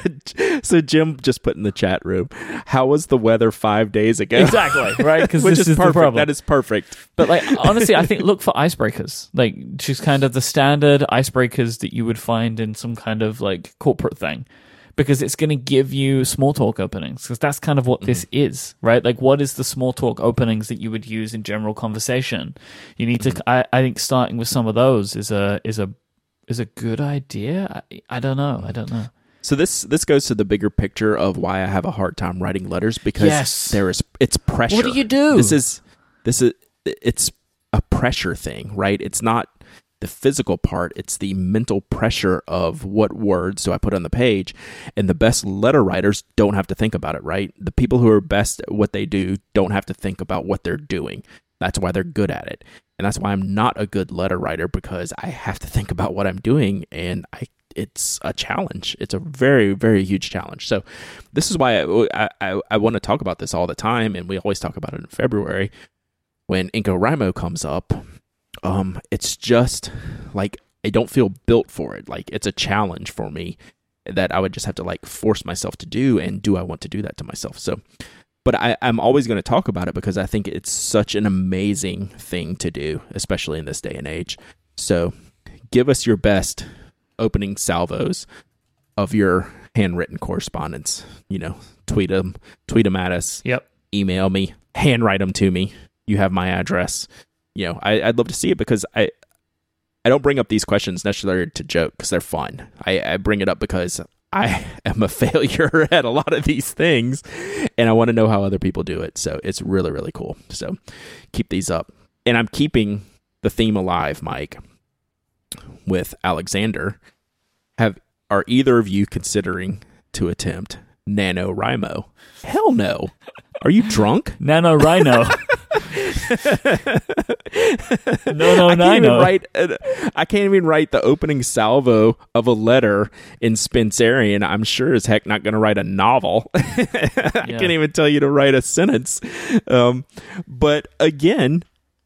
so Jim just put in the chat room, how was the weather five days ago? Exactly, right? Because this is is, perfect. the problem. That is perfect. But like honestly, I think look for icebreakers, like just kind of the standard icebreakers that you would find in some kind of like corporate thing, because it's going to give you small talk openings. Because that's kind of what this mm-hmm. is, right? Like, what is the small talk openings that you would use in general conversation? You need to. Mm-hmm. I, I think starting with some of those is a is a is a good idea. I, I don't know. I don't know. So this this goes to the bigger picture of why I have a hard time writing letters because Yes. there is it's pressure. What do you do? This is this is it's a pressure thing, right? It's not the physical part, it's the mental pressure of what words do I put on the page. And the best letter writers don't have to think about it, right? The people who are best at what they do don't have to think about what they're doing. That's why they're good at it. And that's why I'm not a good letter writer because I have to think about what I'm doing and I it's a challenge. It's a very, very huge challenge. So, this is why I, I, I want to talk about this all the time, and we always talk about it in February when NaNoWriMo comes up. Um, it's just like I don't feel built for it. Like it's a challenge for me that I would just have to like force myself to do. And do I want to do that to myself? So, but I, I'm always going to talk about it because I think it's such an amazing thing to do, especially in this day and age. So, give us your best opening salvos of your handwritten correspondence. You know, tweet them, tweet them at us, Yep. email me, handwrite them to me. You have my address. You know, I, I'd love to see it because I, I don't bring up these questions necessarily to joke because they're fun. I, I bring it up because I am a failure at a lot of these things, and I want to know how other people do it. So it's really, really cool. So keep these up, and I'm keeping the theme alive, Myke, with Alexander. Have are either of you considering to attempt NaNoWriMo? Hell no. Are you drunk? Nano Rhino. no, no, I can't even write. uh, I can't even write the opening salvo of a letter in Spencerian. I'm sure as heck not going to write a novel. I Yeah. can't even tell you to write a sentence. Um, but again,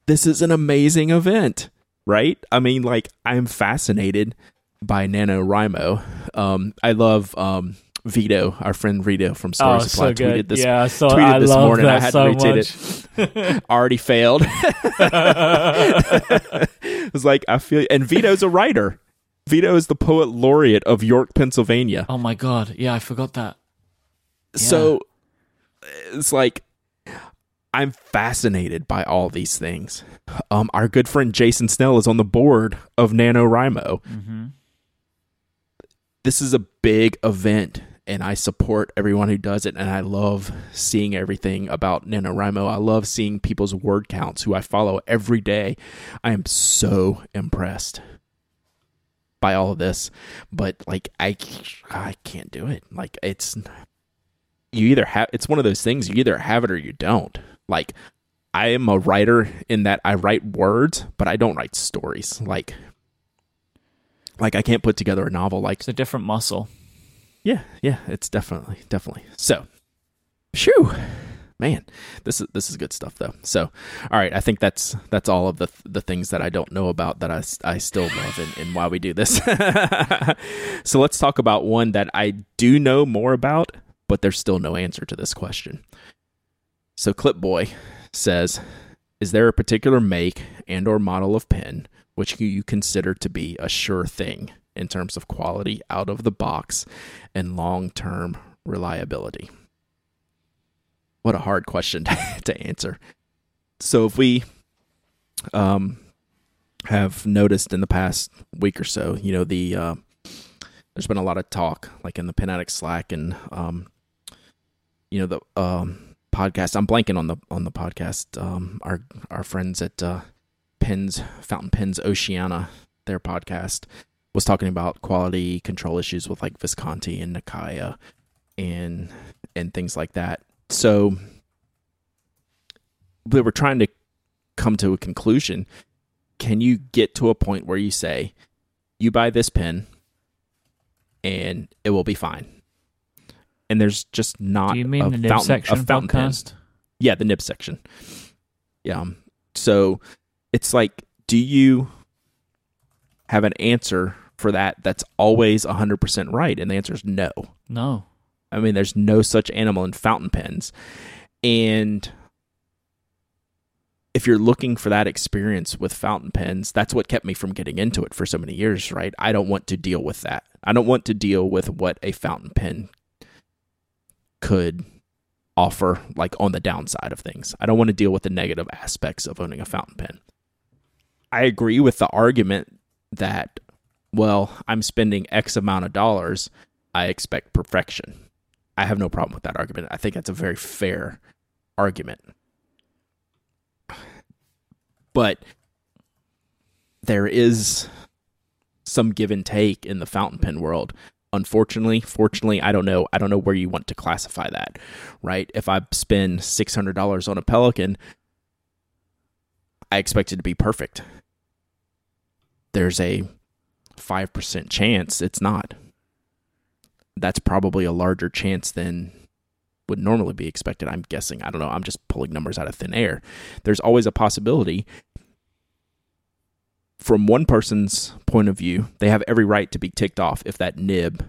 this is an amazing event, right? I mean, like I'm fascinated by NaNoWriMo. Um, I love um, Vito, our friend Vito from Story Oh, Supply. so. Tweeted this yeah, I saw. tweeted I this love morning. that I had so to retweet much. it. Already failed. it was like I feel, and Vito's a writer. Vito is the poet laureate of York, Pennsylvania. Oh my god! Yeah, I forgot that. So it's like I'm fascinated by all these things. Um, our good friend Jason Snell is on the board of NaNoWriMo. hmm This is a big event, and I support everyone who does it. And I love seeing everything about NaNoWriMo. I love seeing people's word counts who I follow every day. I am so impressed by all of this, but like I, I can't do it. Like it's you either have it's one of those things you either have it or you don't. Like I am a writer in that I write words, but I don't write stories. Like like I can't put together a novel like It's a different muscle. Yeah, yeah, it's definitely, definitely. So, shoo, man, this is this is good stuff though. So, all right, I think that's that's all of the the things that I don't know about that I, I still love and, and why we do this. so let's talk about one that I do know more about, but there's still no answer to this question. So Clipboy says, "Is there a particular make and or model of pen which you consider to be a sure thing in terms of quality out of the box and long-term reliability?" What a hard question to answer. So if we um have noticed in the past week or so, you know, the uh, there's been a lot of talk like in the Pen Addict Slack and um you know the um podcast. I'm blanking on the on the podcast. Um, our our friends at uh, Pens Fountain Pens Oceana, their podcast was talking about quality control issues with like Visconti and Nakaya and and things like that. So we were trying to come to a conclusion. Can you get to a point where you say, you buy this pen and it will be fine? And there's just not Do you mean a the nib fountain, section a fountain pen. Yeah, the nib section. Yeah. um, So it's like, do you have an answer for that that's always 100% right? And the answer is no. No. I mean, there's no such animal in fountain pens. And if you're looking for that experience with fountain pens, that's what kept me from getting into it for so many years, right? I don't want to deal with that. I don't want to deal with what a fountain pen could offer, like on the downside of things. I don't want to deal with the negative aspects of owning a fountain pen. I agree with the argument that, well, I'm spending X amount of dollars, I expect perfection. I have no problem with that argument. I think that's a very fair argument. But there is some give and take in the fountain pen world. Unfortunately, fortunately, I don't know. I don't know where you want to classify that, right? If I spend $600 on a Pelikan, I expect it to be perfect. There's a 5% chance it's not. That's probably a larger chance than would normally be expected. I'm guessing. I don't know. I'm just pulling numbers out of thin air. There's always a possibility. From one person's point of view, they have every right to be ticked off if that nib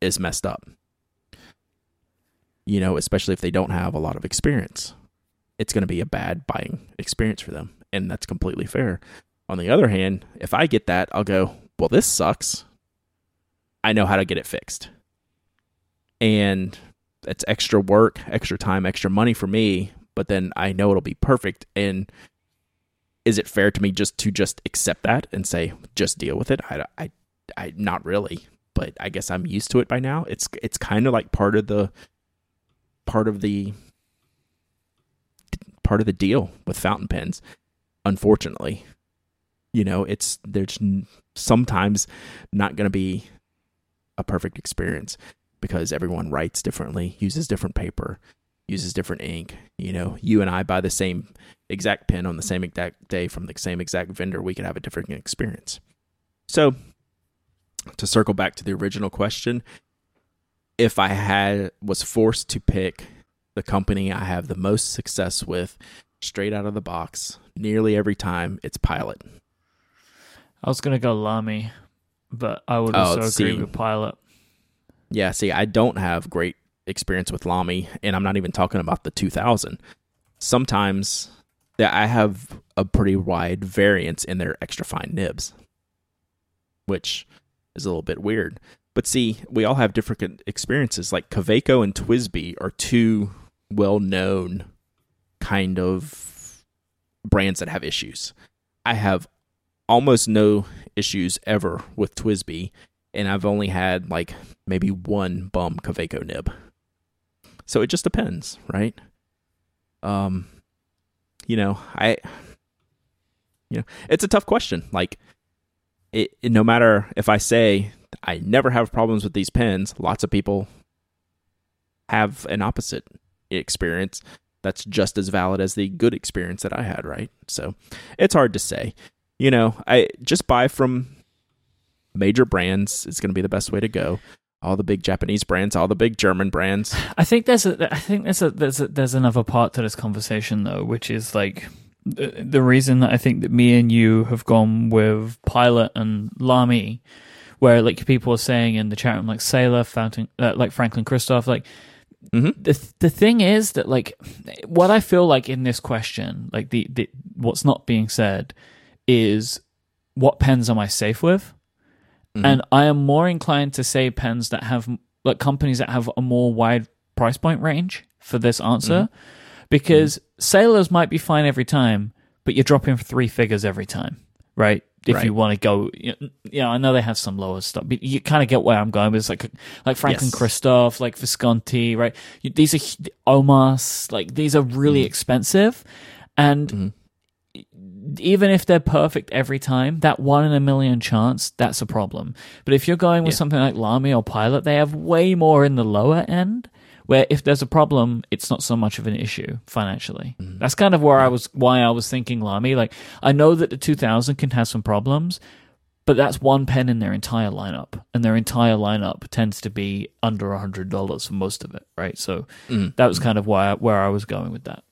is messed up. You know, especially if they don't have a lot of experience. It's going to be a bad buying experience for them. And that's completely fair. On the other hand, if I get that, I'll go, well, this sucks. I know how to get it fixed. And it's extra work, extra time, extra money for me, but then I know it'll be perfect. And is it fair to me just to just accept that and say just deal with it? I, I, I not really, but I guess I'm used to it by now. It's it's kind of like part of the part of the part of the deal with fountain pens. Unfortunately, you know, it's there's sometimes not going to be a perfect experience because everyone writes differently, uses different paper, uses different ink. You know, you and I buy the same exact pen on the same exact day from the same exact vendor, we could have a different experience. So, to circle back to the original question, if I had was forced to pick the company I have the most success with straight out of the box, nearly every time it's Pilot. I was gonna go Lamy, but I would oh, also Oh, agree see. with Pilot. Yeah, see, I don't have great experience with Lamy, and I'm not even talking about the 2000. Sometimes yeah, I have a pretty wide variance in their extra fine nibs, which is a little bit weird. But see, we all have different experiences. Like Kaweco and TWSBI are two well known kind of brands that have issues. I have almost no issues ever with TWSBI, and I've only had like maybe one bum Kaweco nib. So it just depends, right? Um, you know, I, you know, it's a tough question. Like, it, it- no matter if I say I never have problems with these pens, lots of people have an opposite experience that's just as valid as the good experience that I had, right? So it's hard to say. You know, I just buy from major brands. It's going to be the best way to go. All the big Japanese brands, all the big German brands. I think there's a I think there's a there's a, there's another part to this conversation though, which is like the, the reason that I think that me and you have gone with Pilot and Lamy, where like people are saying in the chat room like Sailor, Fountain, uh, like Franklin Christoph, like Mhm. the the thing is that like what I feel like in this question, like the, the what's not being said is what pens am I safe with? Mhm. And I am more inclined to say pens that have like companies that have a more wide price point range for this answer because sailors might be fine every time, but you're dropping three figures every time, right? If Right. you want to go, you know, I know they have some lower stuff, but you kind of get where I'm going. But it's like, like Franklin Yes. Christoph, like Visconti, right? These are Omas, like these are really expensive, and Mhm. Even if they're perfect every time, that one in a million chance, that's a problem. But if you're going with Yeah. something like Lamy or Pilot, they have way more in the lower end. Where if there's a problem, it's not so much of an issue financially. Mm-hmm. That's kind of where I was, why I was thinking Lamy. Like I know that the 2000 can have some problems, but that's one pen in their entire lineup, and their entire lineup tends to be under a hundred dollars for most of it, right? So Mhm. that was kind of why where I was going with that.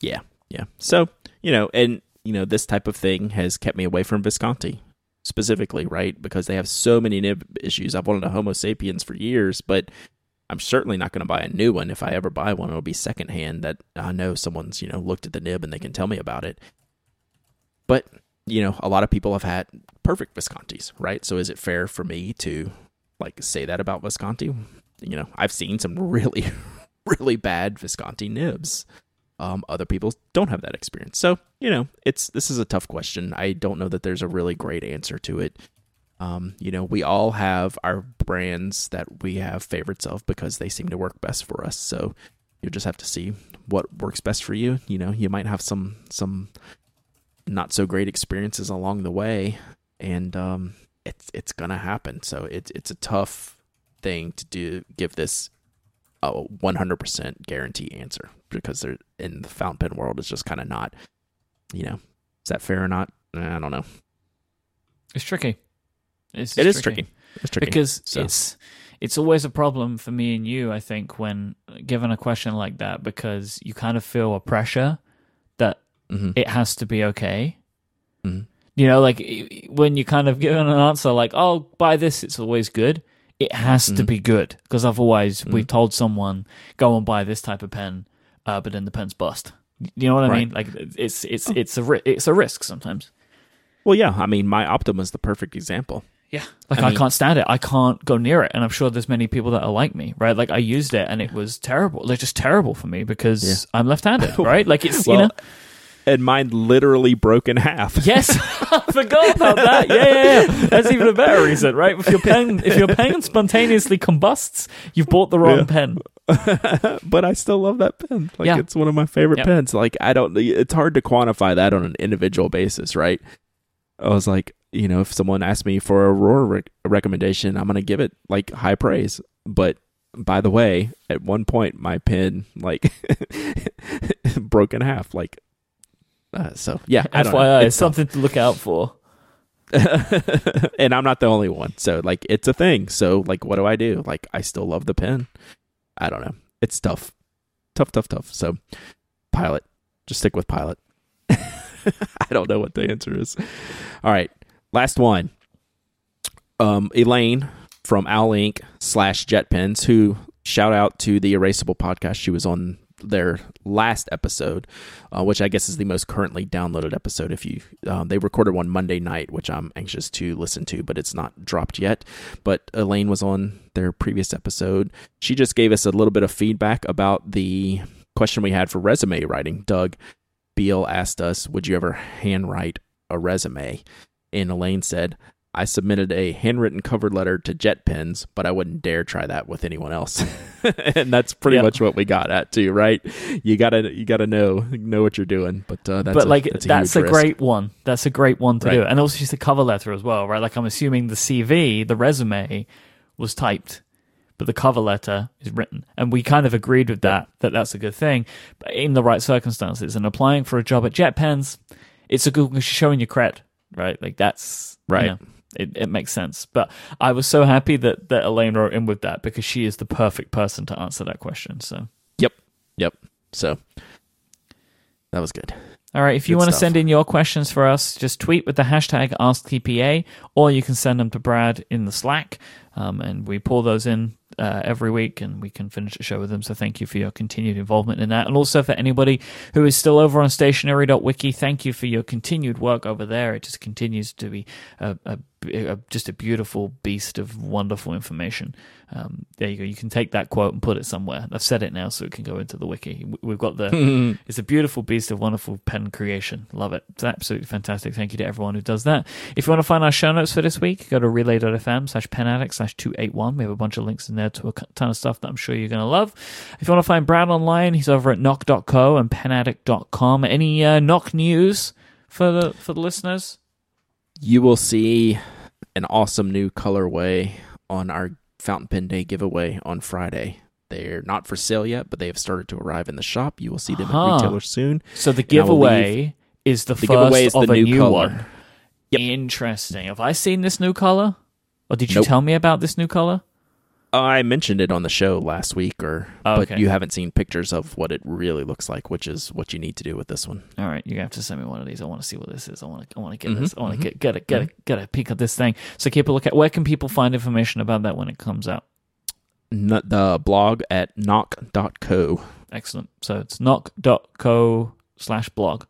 Yeah, yeah. So you know, and you know, this type of thing has kept me away from Visconti specifically, right? Because they have so many nib issues. I've wanted a Homo sapiens for years, but I'm certainly not going to buy a new one. If I ever buy one, it'll be secondhand that I know someone's, you know, looked at the nib and they can tell me about it. But, you know, a lot of people have had perfect Viscontis, right? So is it fair for me to like say that about Visconti? You know, I've seen some really, really bad Visconti nibs. Um, other people don't have that experience. So, you know, it's this is a tough question. I don't know that there's a really great answer to it. Um, you know, we all have our brands that we have favorites of because they seem to work best for us. So you just have to see what works best for you. You know, you might have some some not so great experiences along the way, and um, it's it's gonna happen. So it's it's a tough thing to do. Give this a 100% guarantee answer because they're in the fountain pen world. It's just kind of not. You know, is that fair or not? I don't know. It's tricky. It's It is tricky. It's tricky because So- it's it's always a problem for me and you. I think when given a question like that, because you kind of feel a pressure that Mhm. it has to be okay. Mhm. You know, like when you kind of given an answer like, "Oh, buy this," it's always good. It has to Mhm. be good because otherwise, Mhm. we've told someone go and buy this type of pen, uh, but then the pen's bust. You know what I Right. mean? Like it's it's it's a ri- it's a risk sometimes. Well, yeah. I mean, my Optima is the perfect example. Yeah. Like I I, mean- can't stand it. I can't go near it. And I'm sure there's many people that are like me, right? Like I used it and it was terrible. Like just terrible for me because Yeah. I'm left handed, right? Like it's, Well, you know. And mine literally broke in half. Yes, I forgot about that. Yeah, yeah, yeah. That's even a better reason, right? If your pen, if your pen spontaneously combusts, you've bought the wrong Yeah. pen. but I still love that pen. Like Yeah. it's one of my favorite Yep. pens. Like I don't it's hard to quantify that on an individual basis, right? I was like, you know, if someone asked me for a Aurora rec- recommendation, I'm going to give it like high praise. But by the way, at one point my pen like broke in half like uh, so yeah. FYI, It's it's something to look out for. and I'm not the only one. So like it's a thing. So like what do I do? Like I still love the pen. I don't know. It's tough. Tough, tough, tough. So pilot. Just stick with pilot. I don't know what the answer is. All right. Last one. Um Elaine from Owl Inc. slash JetPens, who shout out to the Erasable podcast. She was on their last episode, uh, which I guess is the most currently downloaded episode. If you, um, they recorded one Monday night, which I'm anxious to listen to, but it's not dropped yet. But Elaine was on their previous episode. She just gave us a little bit of feedback about the question we had for resume writing. Doug Beal asked us, "Would you ever handwrite a resume?" And Elaine said, I submitted a handwritten cover letter to JetPens, but I wouldn't dare try that with anyone else. and that's pretty Yeah. much what we got at too, right? You gotta you gotta know know what you're doing. But uh, that's but a, like that's a, that's a, great one. That's a great one to Right. do. And also just a cover letter as well, right? Like I'm assuming the CV, the resume, was typed, but the cover letter is written. And we kind of agreed with that that that's a good thing. But in the right circumstances and applying for a job at JetPens, it's a good showing your cred, right? Like that's you Right. know, it, it makes sense. But I was so happy that that Elaine wrote in with that because she is the perfect person to answer that question. So. Yep. Yep. So that was good. All right, if you Good want to send in your questions for us, just tweet with the hashtag AskTPA, or you can send them to Brad in the Slack, um, and we pull those in uh, every week, and we can finish the show with them. So thank you for your continued involvement in that, and also for anybody who is still over on Stationery.wiki, thank you for your continued work over there. It just continues to be a, a just a beautiful beast of wonderful information. Um, there you go. You can take that quote and put it somewhere. I've said it now, so it can go into the wiki. We've got the it's a beautiful beast of wonderful pen creation. Love it. It's absolutely fantastic. Thank you to everyone who does that. If you want to find our show notes for this week, go to relay.fm slash penaddict slash 281. We have a bunch of links in there to a ton of stuff that I'm sure you're going to love. If you want to find Brad online, he's over at nock.co and penaddict.com. Any uh, Nock news for the, for the listeners? You will see an awesome new colorway on our fountain pen day giveaway on Friday. They're not for sale yet, but they have started to arrive in the shop. You will see them Huh. at retailers soon. So the And I will giveaway is the, The first giveaway is of the a new new, color. one. Yep. Interesting. Have I seen this new color? Or did you Nope. tell me about this new color? I mentioned it on the show last week, or Oh, but you haven't seen pictures of what it really looks like, which is what you need to do with this one. All right, you're have to send me one of these. I want to see what this is. I want to. I want to get Mhm, this. I want to mhm. get get it. Get it. Get a peek at this thing. So keep a look at. Where can people find information about that when it comes out? N- the blog at nock.co. Excellent. So it's nock.co slash blog.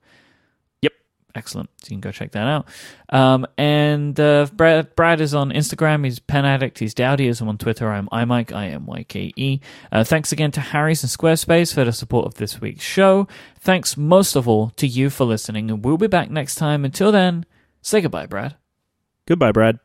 Excellent. So you can go check that out. Um, and uh, Brad, Brad is on Instagram. He's Pen Addict. He's Dowdyism on Twitter. I'm iMyke. I M Y K E. Uh, thanks again to Harry's and Squarespace for the support of this week's show. Thanks most of all to you for listening. And we'll be back next time. Until then, say goodbye, Brad. Goodbye, Brad.